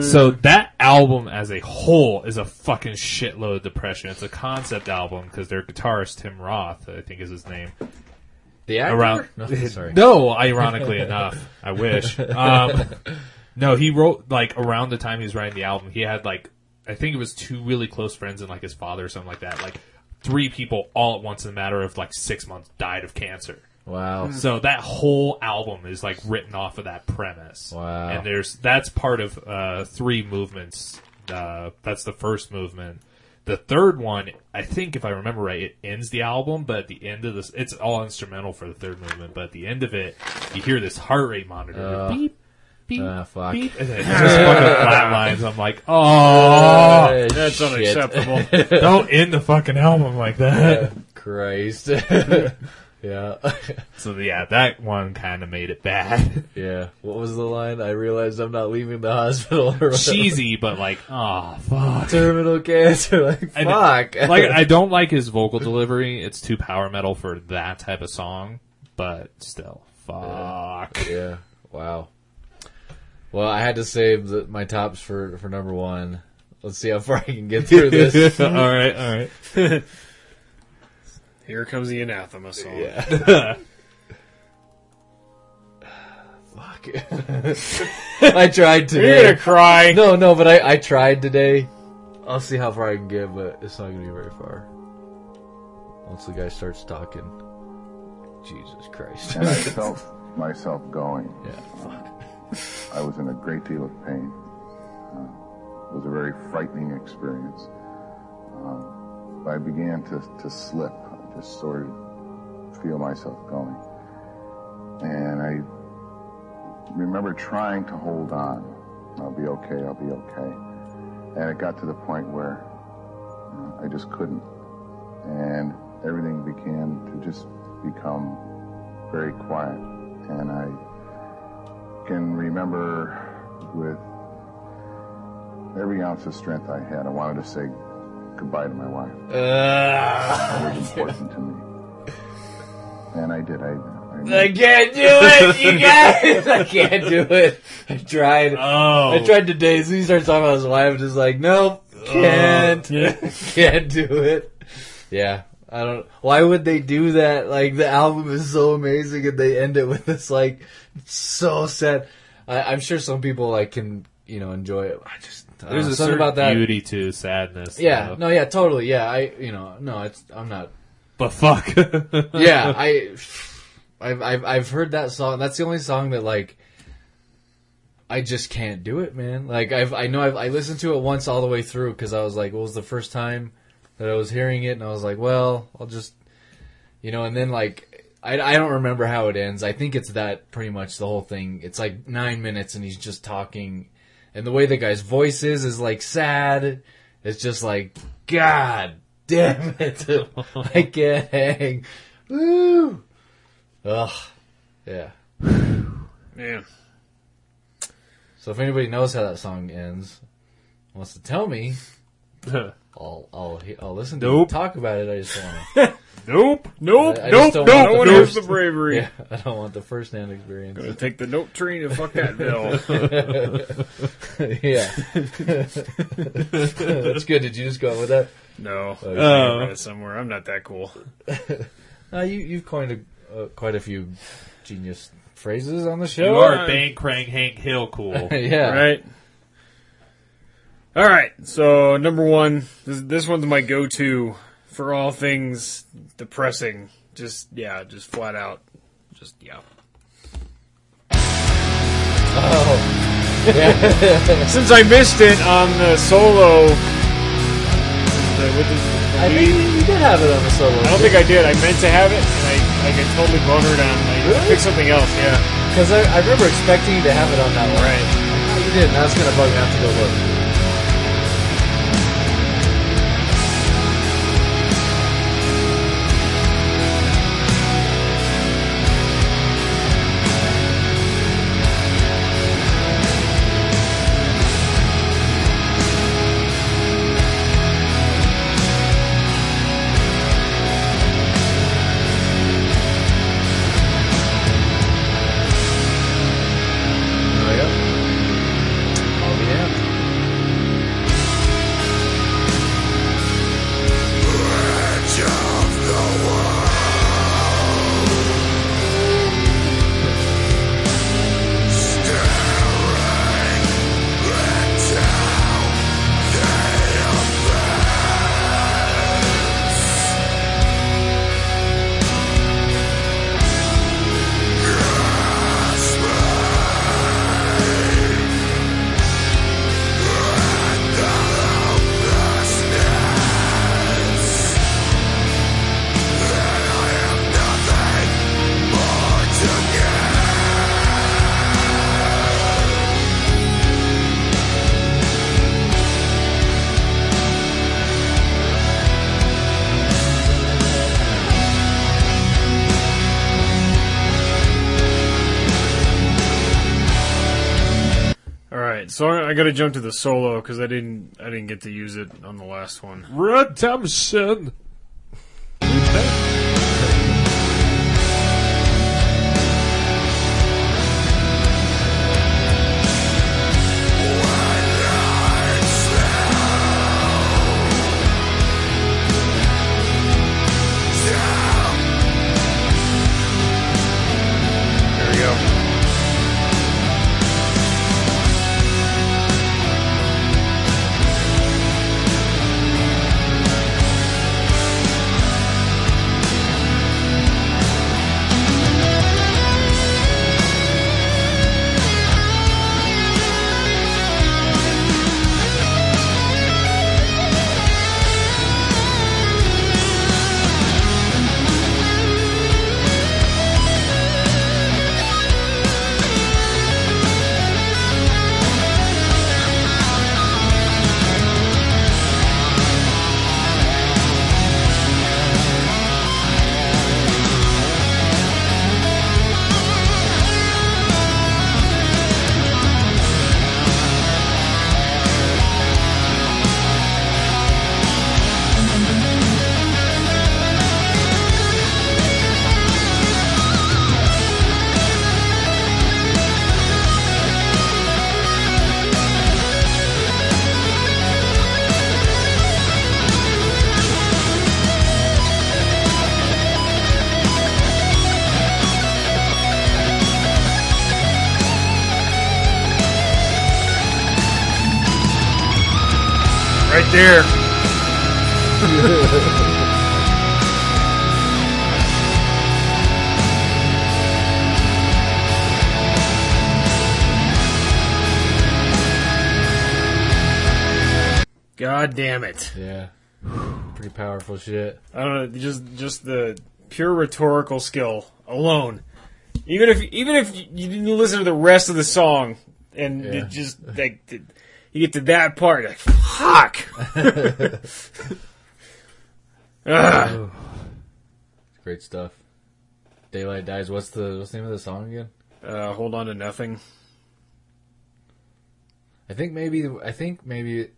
So that album as a whole is a fucking shitload of depression. It's a concept album because their guitarist Tim Roth, I think is his name. the actor? Around No, sorry. no, ironically enough, I wish. Um, no, he wrote like around the time he was writing the album, he had like I think it was two really close friends and like his father or something like that. Like three people all at once in a matter of like six months died of cancer. Wow. So that whole album is like written off of that premise. Wow. And there's that's part of uh, three movements. Uh, that's the first movement. The third one, I think, if I remember right, it ends the album, but at the end of this, it's all instrumental for the third movement. But at the end of it, you hear this heart rate monitor Uh, beep, beep, ah, fuck. beep, and then it just fucking flatlines. I'm like, oh, That's shit. unacceptable. don't end the fucking album like that. Christ. yeah. So yeah, that one kind of made it bad. yeah. What was the line? I realized I'm not leaving the hospital. or whatever. Cheesy, but like, oh fuck. Terminal cancer. Like, I fuck. like I don't like his vocal delivery. It's too power metal for that type of song, but still, fuck. Yeah. Wow. Well, I had to save the, my tops for, for number one. Let's see how far I can get through this. all right, all right. Here comes the anathema song. Yeah. Fuck. I tried today. You're gonna cry. No, no, but I, I tried today. I'll see how far I can get, but it's not gonna be very far. Once the guy starts talking. Jesus Christ. and I felt myself going. yeah, fuck. I was in a great deal of pain. Uh, it was a very frightening experience. Um, I began to, to slip. I just sort of feel myself going. And I remember trying to hold on. I'll be okay, I'll be okay. And it got to the point where you know, I just couldn't. And everything began to just become very quiet. And I can remember with every ounce of strength I had, I wanted to say goodbye to my wife. Ah, that was important to me. And I did. I, I, I can't do it, you guys. I can't do it. I tried. Oh, I tried today. So he starts talking about his wife, just like, nope, oh, can't, can't do it. Yeah, I don't. Why would they do that? Like the album is so amazing, and they end it with this like so sad. I, I'm sure some people like can you know enjoy it. I just I There's know, a something certain about that. beauty to sadness. Yeah, though. no, yeah, totally. Yeah, I you know no, it's I'm not but fuck. yeah, I, I've, I've, I've heard that song. That's the only song that like, I just can't do it, man. Like I've, I know I've, I listened to it once all the way through because I was like, what was the first time that I was hearing it, and I was like, well, I'll just, you know, and then like, I, I don't remember how it ends. I think it's that pretty much the whole thing. It's like nine minutes, and he's just talking, and the way the guy's voice is is like sad. It's just like, God damn it, I can't hang. Woo. Ugh. Yeah. Man. So if anybody knows how that song ends, wants to tell me, I'll I'll I'll listen to Nope. it, talk about it. I just want Nope. Nope. I- I nope. don't Nope. want No one has the bravery. yeah, I don't want the first hand experience. Gonna take the note train and fuck that bill. yeah, that's good. Did you just go with that? no. Okay. I read it somewhere. I'm not that cool. Uh, you you've coined a, uh, quite a few genius phrases on the show. you are Bang Krang Hank Hill cool. yeah. Right. All right. So number one, this, this one's my go-to for all things depressing. Just yeah, just flat out, just yeah. Oh, Since I missed it on the solo, the, with the, the I think you did have it on the solo. I don't think I did. I meant to have it, and I I get totally bonered on. I Really? picked something else. Yeah. because I, I remember expecting you to have it on that one. Right. You didn't. That's gonna bug me. I have to go look. So I I got to jump to the solo because I didn't I didn't get to use it on the last one. Redemption. There. God damn it. Yeah. Pretty powerful shit. I don't know, just just the pure rhetorical skill alone. Even if even if you didn't listen to the rest of the song and Yeah. it just like you get to that part, like fuck. Ugh. Great stuff. Daylight Dies. What's the what's the name of the song again? Uh, hold on to nothing. I think maybe I think maybe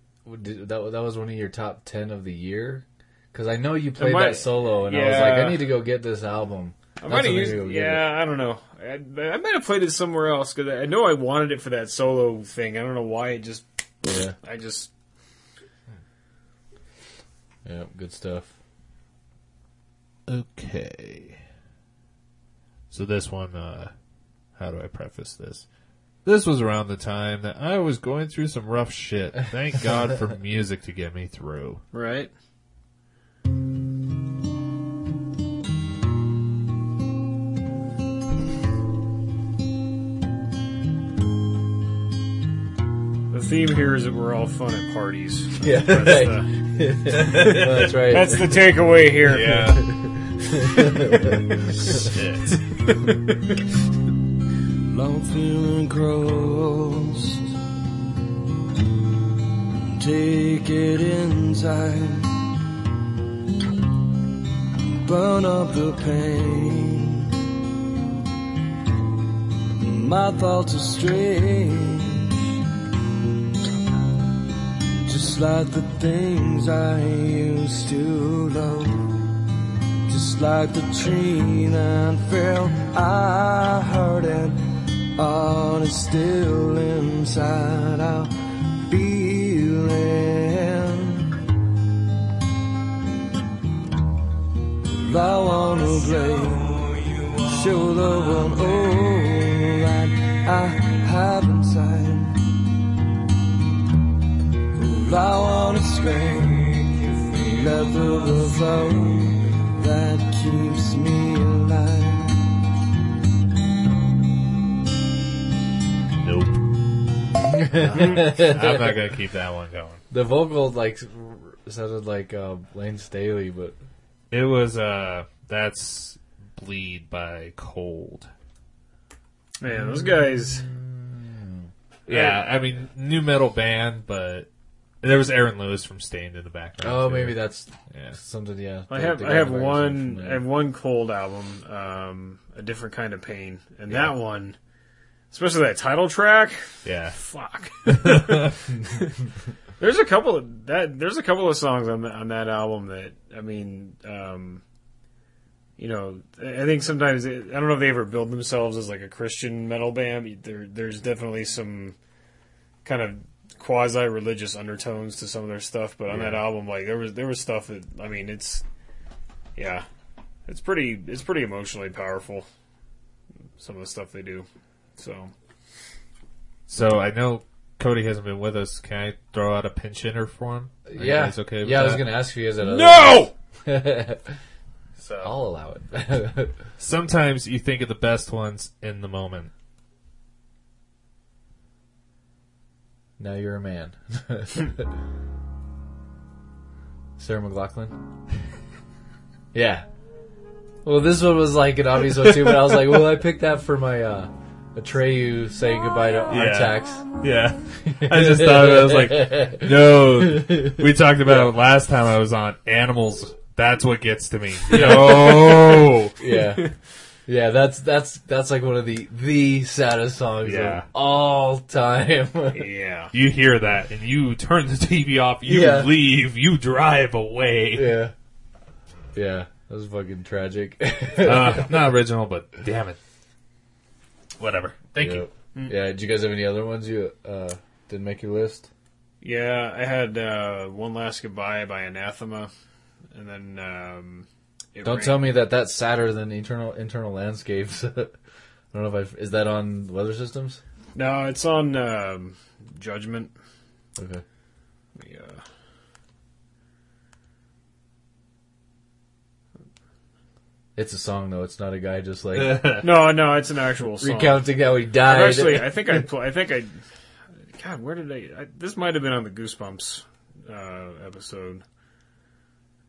did- that that was one of your top ten of the year. Because I know you played might- that solo, and I was like. I need to go get this album. I That's might have when I used, need to go it. yeah, I don't know. I, I might have played it somewhere else because I know I wanted it for that solo thing. I don't know why it just, Yeah. I just, Yeah, good stuff. Okay. So this one, uh, how do I preface this? This was around the time that I was going through some rough shit. Thank God for music to get me through. right? Theme here is that we're all fun at parties. Yeah, that's, right. the, Well, that's right. That's the takeaway here. Yeah. Long feeling gross. Take it inside. Burn up the pain. My thoughts are strange. Just like the things I used to love. Just like the tree that fell, I heard it. All is still inside our feeling. I wanna play, show the one all that I have I wanna scream, let the flow that keeps me alive. Nope. I'm not gonna keep that one going. The vocal like sounded like uh, Layne Staley, but It was uh that's Bleed by Cold. Man, those guys. Yeah, I mean new metal band, but there was Aaron Lewis from Staind in the background. oh, too. maybe that's Yeah. something. Yeah, I the- have the I have in the background one I have one cold album, um, a different kind of pain, and Yeah. that one especially that title track. Yeah. Fuck. there's a couple of that. There's a couple of songs on that, on that album that I mean, um, you know, I think sometimes it, I don't know if they ever build themselves as like a Christian metal band. There, there's definitely some kind of quasi religious undertones to some of their stuff, but on Yeah. that album, like there was there was stuff that I mean, it's yeah, it's pretty it's pretty emotionally powerful. Some of the stuff they do, so. So I know Cody hasn't been with us. Can I throw out a pinch hitter for him? Are Yeah. it's okay with yeah, I was going to ask if you guys had No! So I'll allow it. sometimes you think of the best ones in the moment. Now you're a man. Sarah McLachlan? yeah. Well, this one was like an obvious one too, but I was like, well, I picked that for my, uh, Atreyu saying goodbye to Artax. Yeah. I just thought I was like, no. We talked about it last time I was on animals. That's what gets to me. No. yeah. Yeah, that's that's that's like one of the the saddest songs Yeah. of all time. Yeah. You hear that and you turn the TV off, you Yeah. leave, you drive away. yeah. Yeah. That was fucking tragic. Uh, not original, but damn it. Whatever. Thank you. Yeah, did you guys have any other ones you uh didn't make your list? Yeah, I had uh, one last goodbye by Anathema, and then um, it Don't tell me that that's sadder than Eternal Internal Landscapes. I don't know if I is that on Weather Systems. No, it's on um, Judgment. Okay. Yeah. It's a song though. It's not a guy just like No, no, it's an actual song. recounting how he I've died. Actually, I think I, pl- I think I. God, where did I? I this might have been on the Goosebumps uh, episode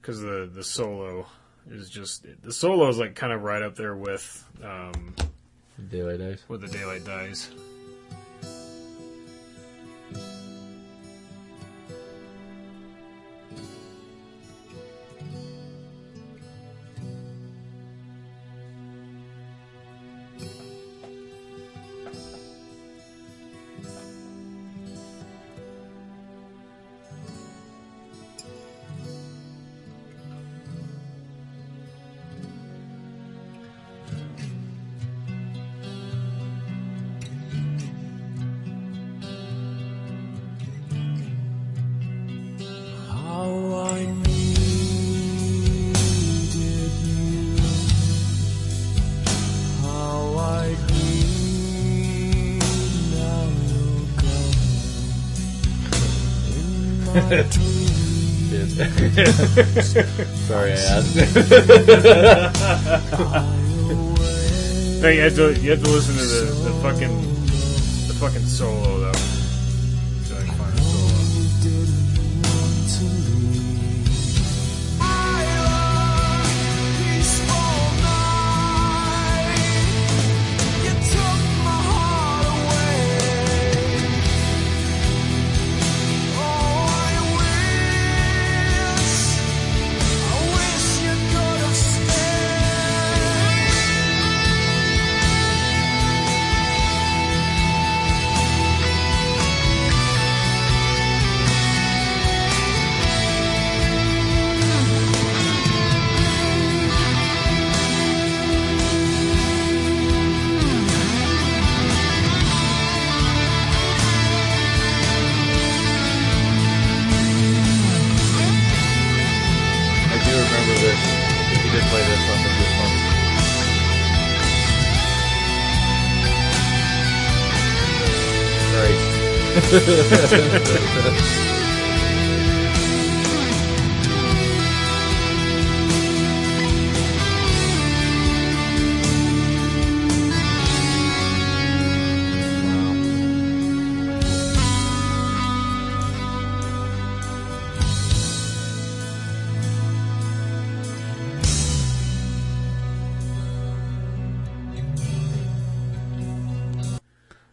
because the the solo is just the solo is like kind of right up there with um, Daylight Dies. with the daylight dies. Sorry, I asked. No, you have to you have to listen to the, the fucking the fucking solo ハハハハ。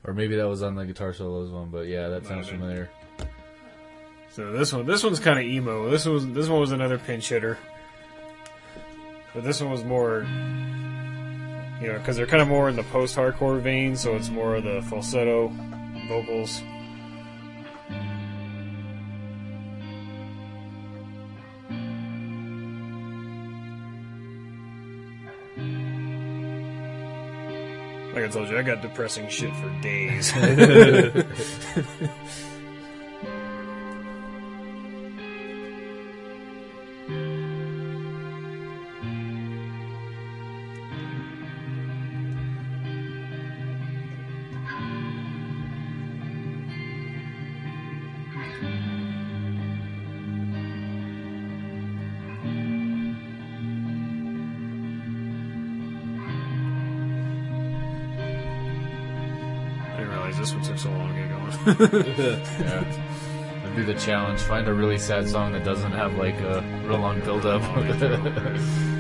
Or maybe that was on the guitar solos one, but yeah, that sounds have been. familiar. So this one, this one's kind of emo. This one was this one was another pinch hitter, but this one was more you know, because they're kind of more in the post-hardcore vein, so it's more of the falsetto vocals. Like I told you, I got depressing shit for days. yeah. That'd be the challenge. Find a really sad song that doesn't have like a real long build up.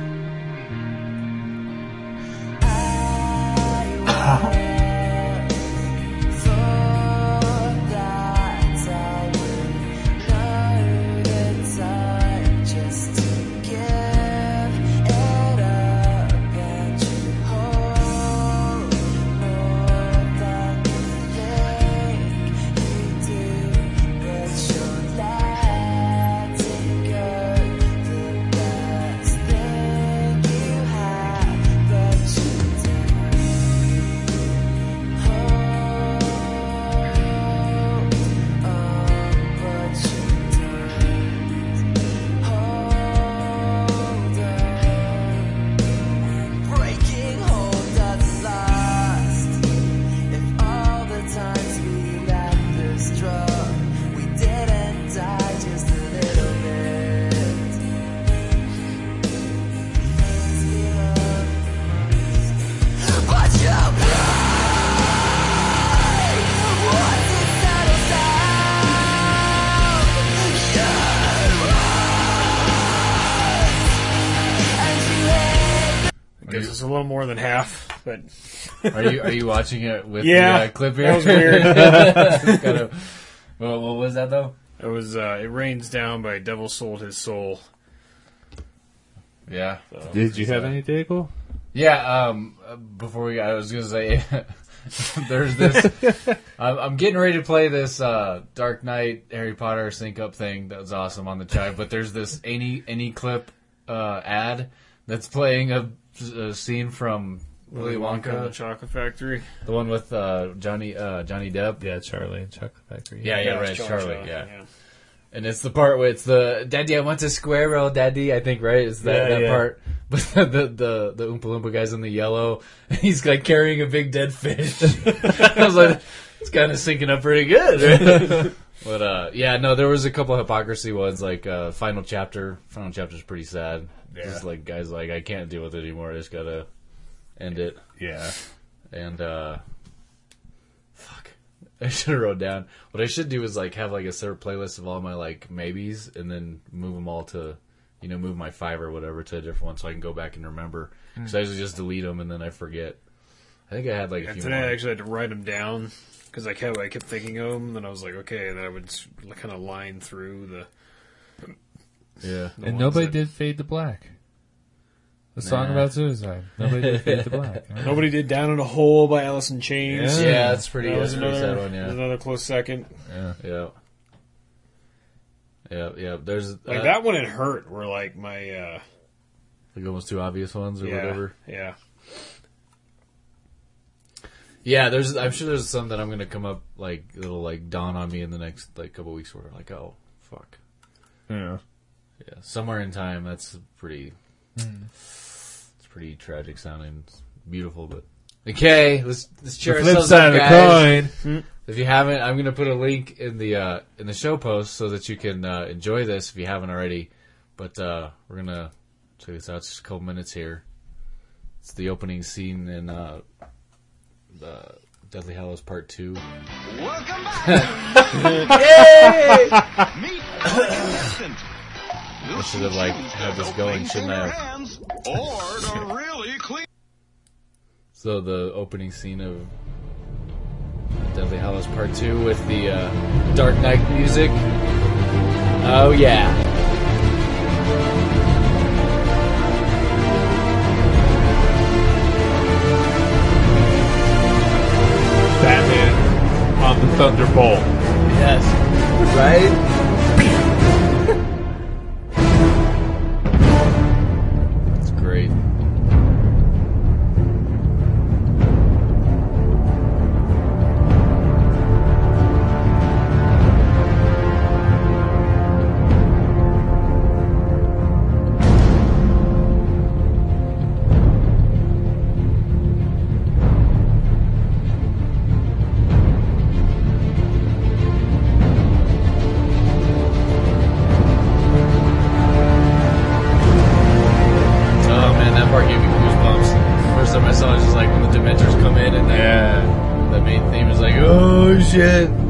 are you are you watching it with Yeah, the uh, clip here? that was weird. Kind of- well, what was that though? It was uh, "It Rains Down" by Devil Sold His Soul. Yeah. Did you have any Daigle? Yeah. Um. uh, Before we, I was gonna say, there's this. I'm, I'm getting ready to play this uh, Dark Knight Harry Potter sync up thing. That was awesome on the chive. But there's this any any clip uh, ad that's playing a, a scene from Willy Wonka, and the Chocolate Factory. the one with uh, Johnny uh, Johnny Depp. Yeah, Charlie and Chocolate Factory. Yeah, yeah, Yeah, right, it's Charlie. Charlie, yeah. yeah. And it's the part where it's the Daddy, I want to squirrel, Daddy. I think right. is that, Yeah, that yeah. part. But the the the Oompa Loompa guy's in the yellow. And he's like carrying a big dead fish. I was like, it's kind of syncing up pretty good. right? but uh, yeah, no, there was a couple hypocrisy ones. Like uh, final chapter. Final chapter's pretty sad. Yeah. Just like guys, like I can't deal with it anymore. I just gotta end it. Yeah. And uh fuck. I should have wrote down. What I should do is like have like a separate playlist of all my like maybes and then move them all to you know, move my five or whatever to a different one so I can go back and remember. Because I usually just delete them and then I forget. I think I had like a And few today more. I actually had to write them down because I kept I kept thinking of them. And then I was like, okay, and then I would kind of line through the. Yeah. the And nobody that- did Fade to Black. The song Nah. about suicide. Nobody did Fade to Black. Nobody did "Down in a Hole" by Alice in Chains. Yeah. Yeah, that's pretty- That was that's a pretty another, sad one, yeah. was another close second. Yeah. Yeah. Yeah, yeah. There's Like uh, that one, it hurt. Were like my uh, like almost two obvious ones or yeah, whatever. Yeah, Yeah, there's. I'm sure there's some that I'm gonna come up like it'll like dawn on me in the next like couple weeks where I'm like oh fuck Yeah. yeah somewhere in time that's pretty it's pretty tragic sounding it's beautiful but okay let's let's cheer The flip ourselves side up of the guys. coin. if you haven't I'm gonna put a link in the uh in the show post so that you can uh, enjoy this if you haven't already but uh we're gonna check this out it's just a couple minutes here it's the opening scene in uh the Deathly Hallows Part Two. Welcome back. Yay! Meet I should have like had this going, shouldn't I? Really clean. So the opening scene of Deathly Hallows Part Two with the uh, Dark Knight music. Oh yeah. Batman on the Thunderbolt. Yes. Right? Oh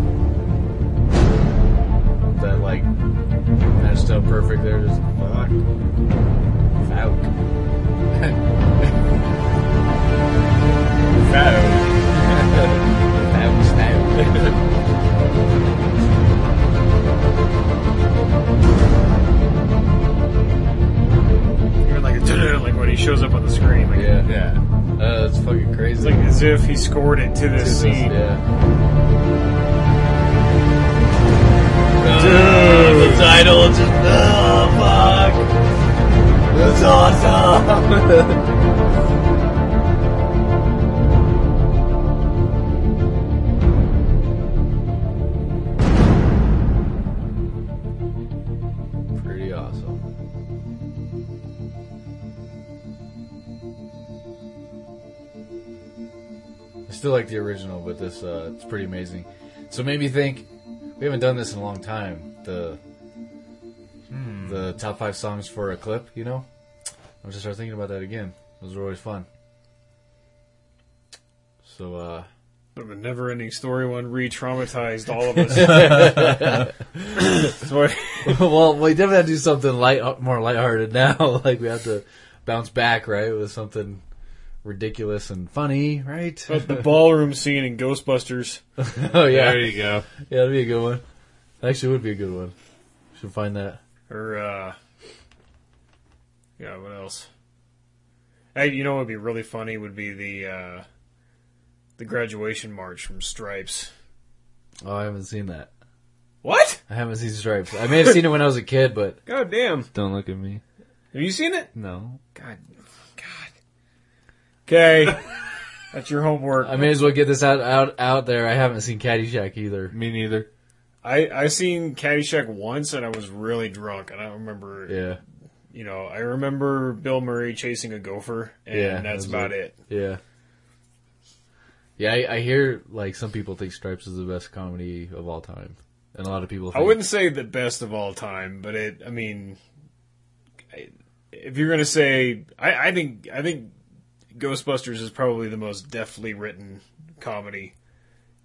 this uh, it's pretty amazing. So it made me think we haven't done this in a long time. The the top five songs for a clip, you know. I'm just started thinking about that again. Those were always fun. So uh The never-ending story one re-traumatized all of us. Well, we definitely have to do something light, more lighthearted now. like we have to bounce back, right, with something ridiculous and funny, right? But the ballroom scene in Ghostbusters. oh yeah, There you go. Yeah, that'd be a good one. Actually, would be a good one. Should find that. Or, uh, yeah, what else? Hey, you know what would be really funny would be the, uh, the graduation march from Stripes. Oh, I haven't seen that. What? I haven't seen Stripes. I may have seen it when I was a kid, but God damn. Don't look at me. Have you seen it? No. God. God. Okay. That's your homework. I may as well get this out out out there. I haven't seen Caddyshack either. Me neither. I I seen Caddyshack once and I was really drunk and I don't remember. Yeah, You know, I remember Bill Murray chasing a gopher and yeah, that's was about it. Yeah, yeah. I, I hear like some people think Stripes is the best comedy of all time, and a lot of people. I wouldn't say the best of all time, but it. I mean, I- if you're gonna say, I, I think I think Ghostbusters is probably the most deftly written comedy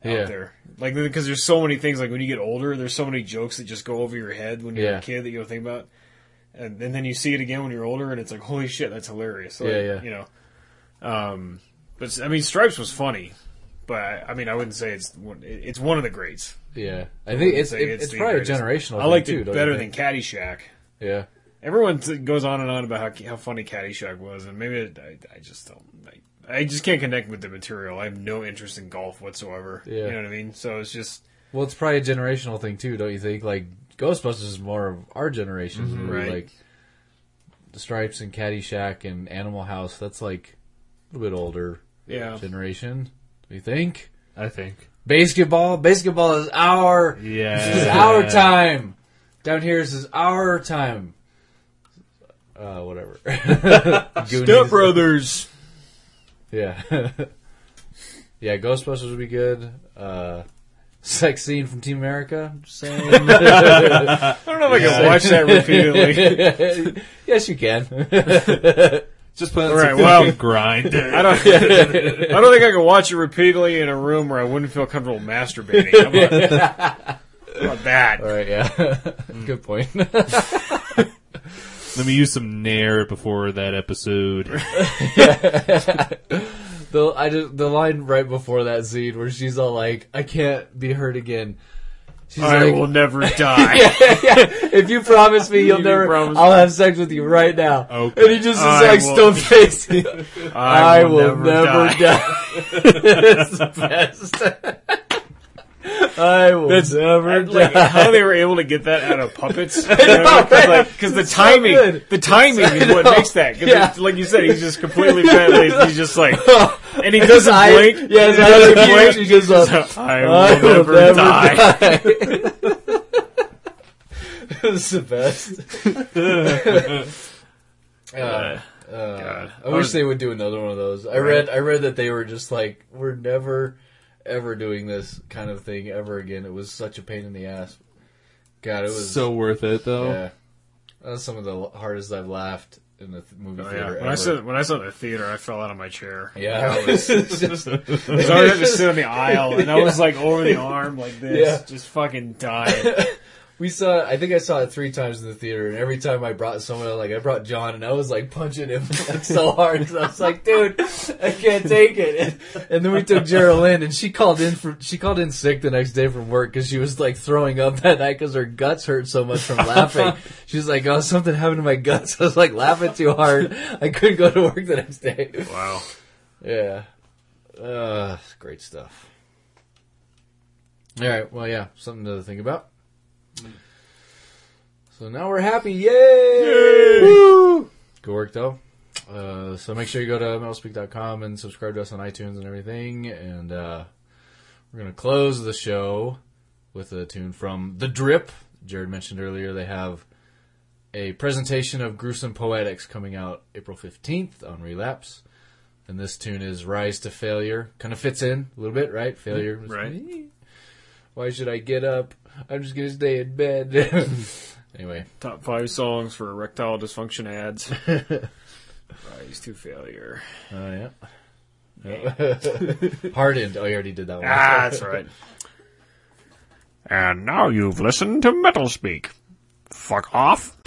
out Yeah. there. Like because there's so many things. Like when you get older, there's so many jokes that just go over your head when you're Yeah. a kid that you don't think about, and, and then you see it again when you're older, and it's like, holy shit, that's hilarious. Like, Yeah, yeah. You know, um, but I mean, Stripes was funny. But I, I mean, I wouldn't say it's one, it's one of the greats. Yeah, I I think wouldn't it's it, it's probably a greatest. generational. I liked too, it don't better than? Caddyshack. Yeah, Everyone goes on and on about how how funny Caddyshack was, and maybe it, I, I just don't. I, I just can't connect with the material. I have no interest in golf whatsoever. Yeah. You know what I mean? So it's just Well, it's probably a generational thing too, don't you think? Like Ghostbusters is more of our generation's Mhm. movie. Right. Like the Stripes and Caddyshack and Animal House. That's like a little bit older Yeah. generation. Do you think? I think. Basketball. Basketball is our. Yeah. This is our time. Down here, this is our time. Uh, whatever. Goonies. Step Brothers. Yeah. yeah, Ghostbusters would be good. Uh, sex scene from Team America. I'm just saying. I don't know if I can watch that repeatedly. yes, you can. Just put All right, some well, fucking grind. I don't. I don't think I could watch it repeatedly in a room where I wouldn't feel comfortable masturbating. How about, how about that? All right, yeah. Good point. Let me use some Nair before that episode. the I just, the line right before that scene where she's all like, "I can't be hurt again." She's I like, will never die. yeah, yeah. If you promise me you'll You never, I'll have sex with you right now. Okay. And he just is I like stone faced. I I, will will, never never, die. die. it's the best. I will That's never like how they were able to get that out of puppets. I know, Because like, the It's so timing, the timing is what makes that. Yeah. like you said, he's just completely fat. He's just like, and he doesn't eye- blink. Yeah, his he eyes blink. He just, uh, I will never die. it's the best. Uh, uh, God. I wish they would do another one of those. I read, I read that they were just like, we're never, ever doing this kind of thing ever again. It was such a pain in the ass. God, it was So worth it, though. Yeah, that was some of the hardest I've laughed in the th- movie Oh, yeah. theater. When ever. I saw when I saw the theater, I fell out of my chair. Yeah, I was, it's just- I was already had to sit on the aisle, and I was like over the arm like this, Yeah. just fucking dying. We saw. I think I saw it three times in the theater, and every time I brought someone, like I brought John, and I was like punching him like, so hard because I was like, "Dude, I can't take it." And, and then we took Geraldine, and she called in for she called in sick the next day from work because she was like throwing up that night because her guts hurt so much from laughing. she was like, "Oh, something happened to my guts." I was like laughing too hard. I couldn't go to work the next day. Wow. Yeah. Uh, great stuff. All right. Well, yeah, something to think about. So now we're happy. Yay! Woo! Good work, though. Uh, so make sure you go to metalspeak.com and subscribe to us on iTunes and everything. And uh, we're going to close the show with a tune from The Drip. Jared mentioned earlier they have a presentation of Gruesome Poetics coming out April 15th on Relapse. And this tune is Rise to Failure. Kind of fits in a little bit, right? Failure. Right. Why should I get up? I'm just going to stay in bed. anyway. Top five songs for erectile dysfunction ads. Rise to failure. Oh, yeah. Hardened. Oh, you already did that one. Ah, that's right. And now you've listened to Metal Speak. Fuck off.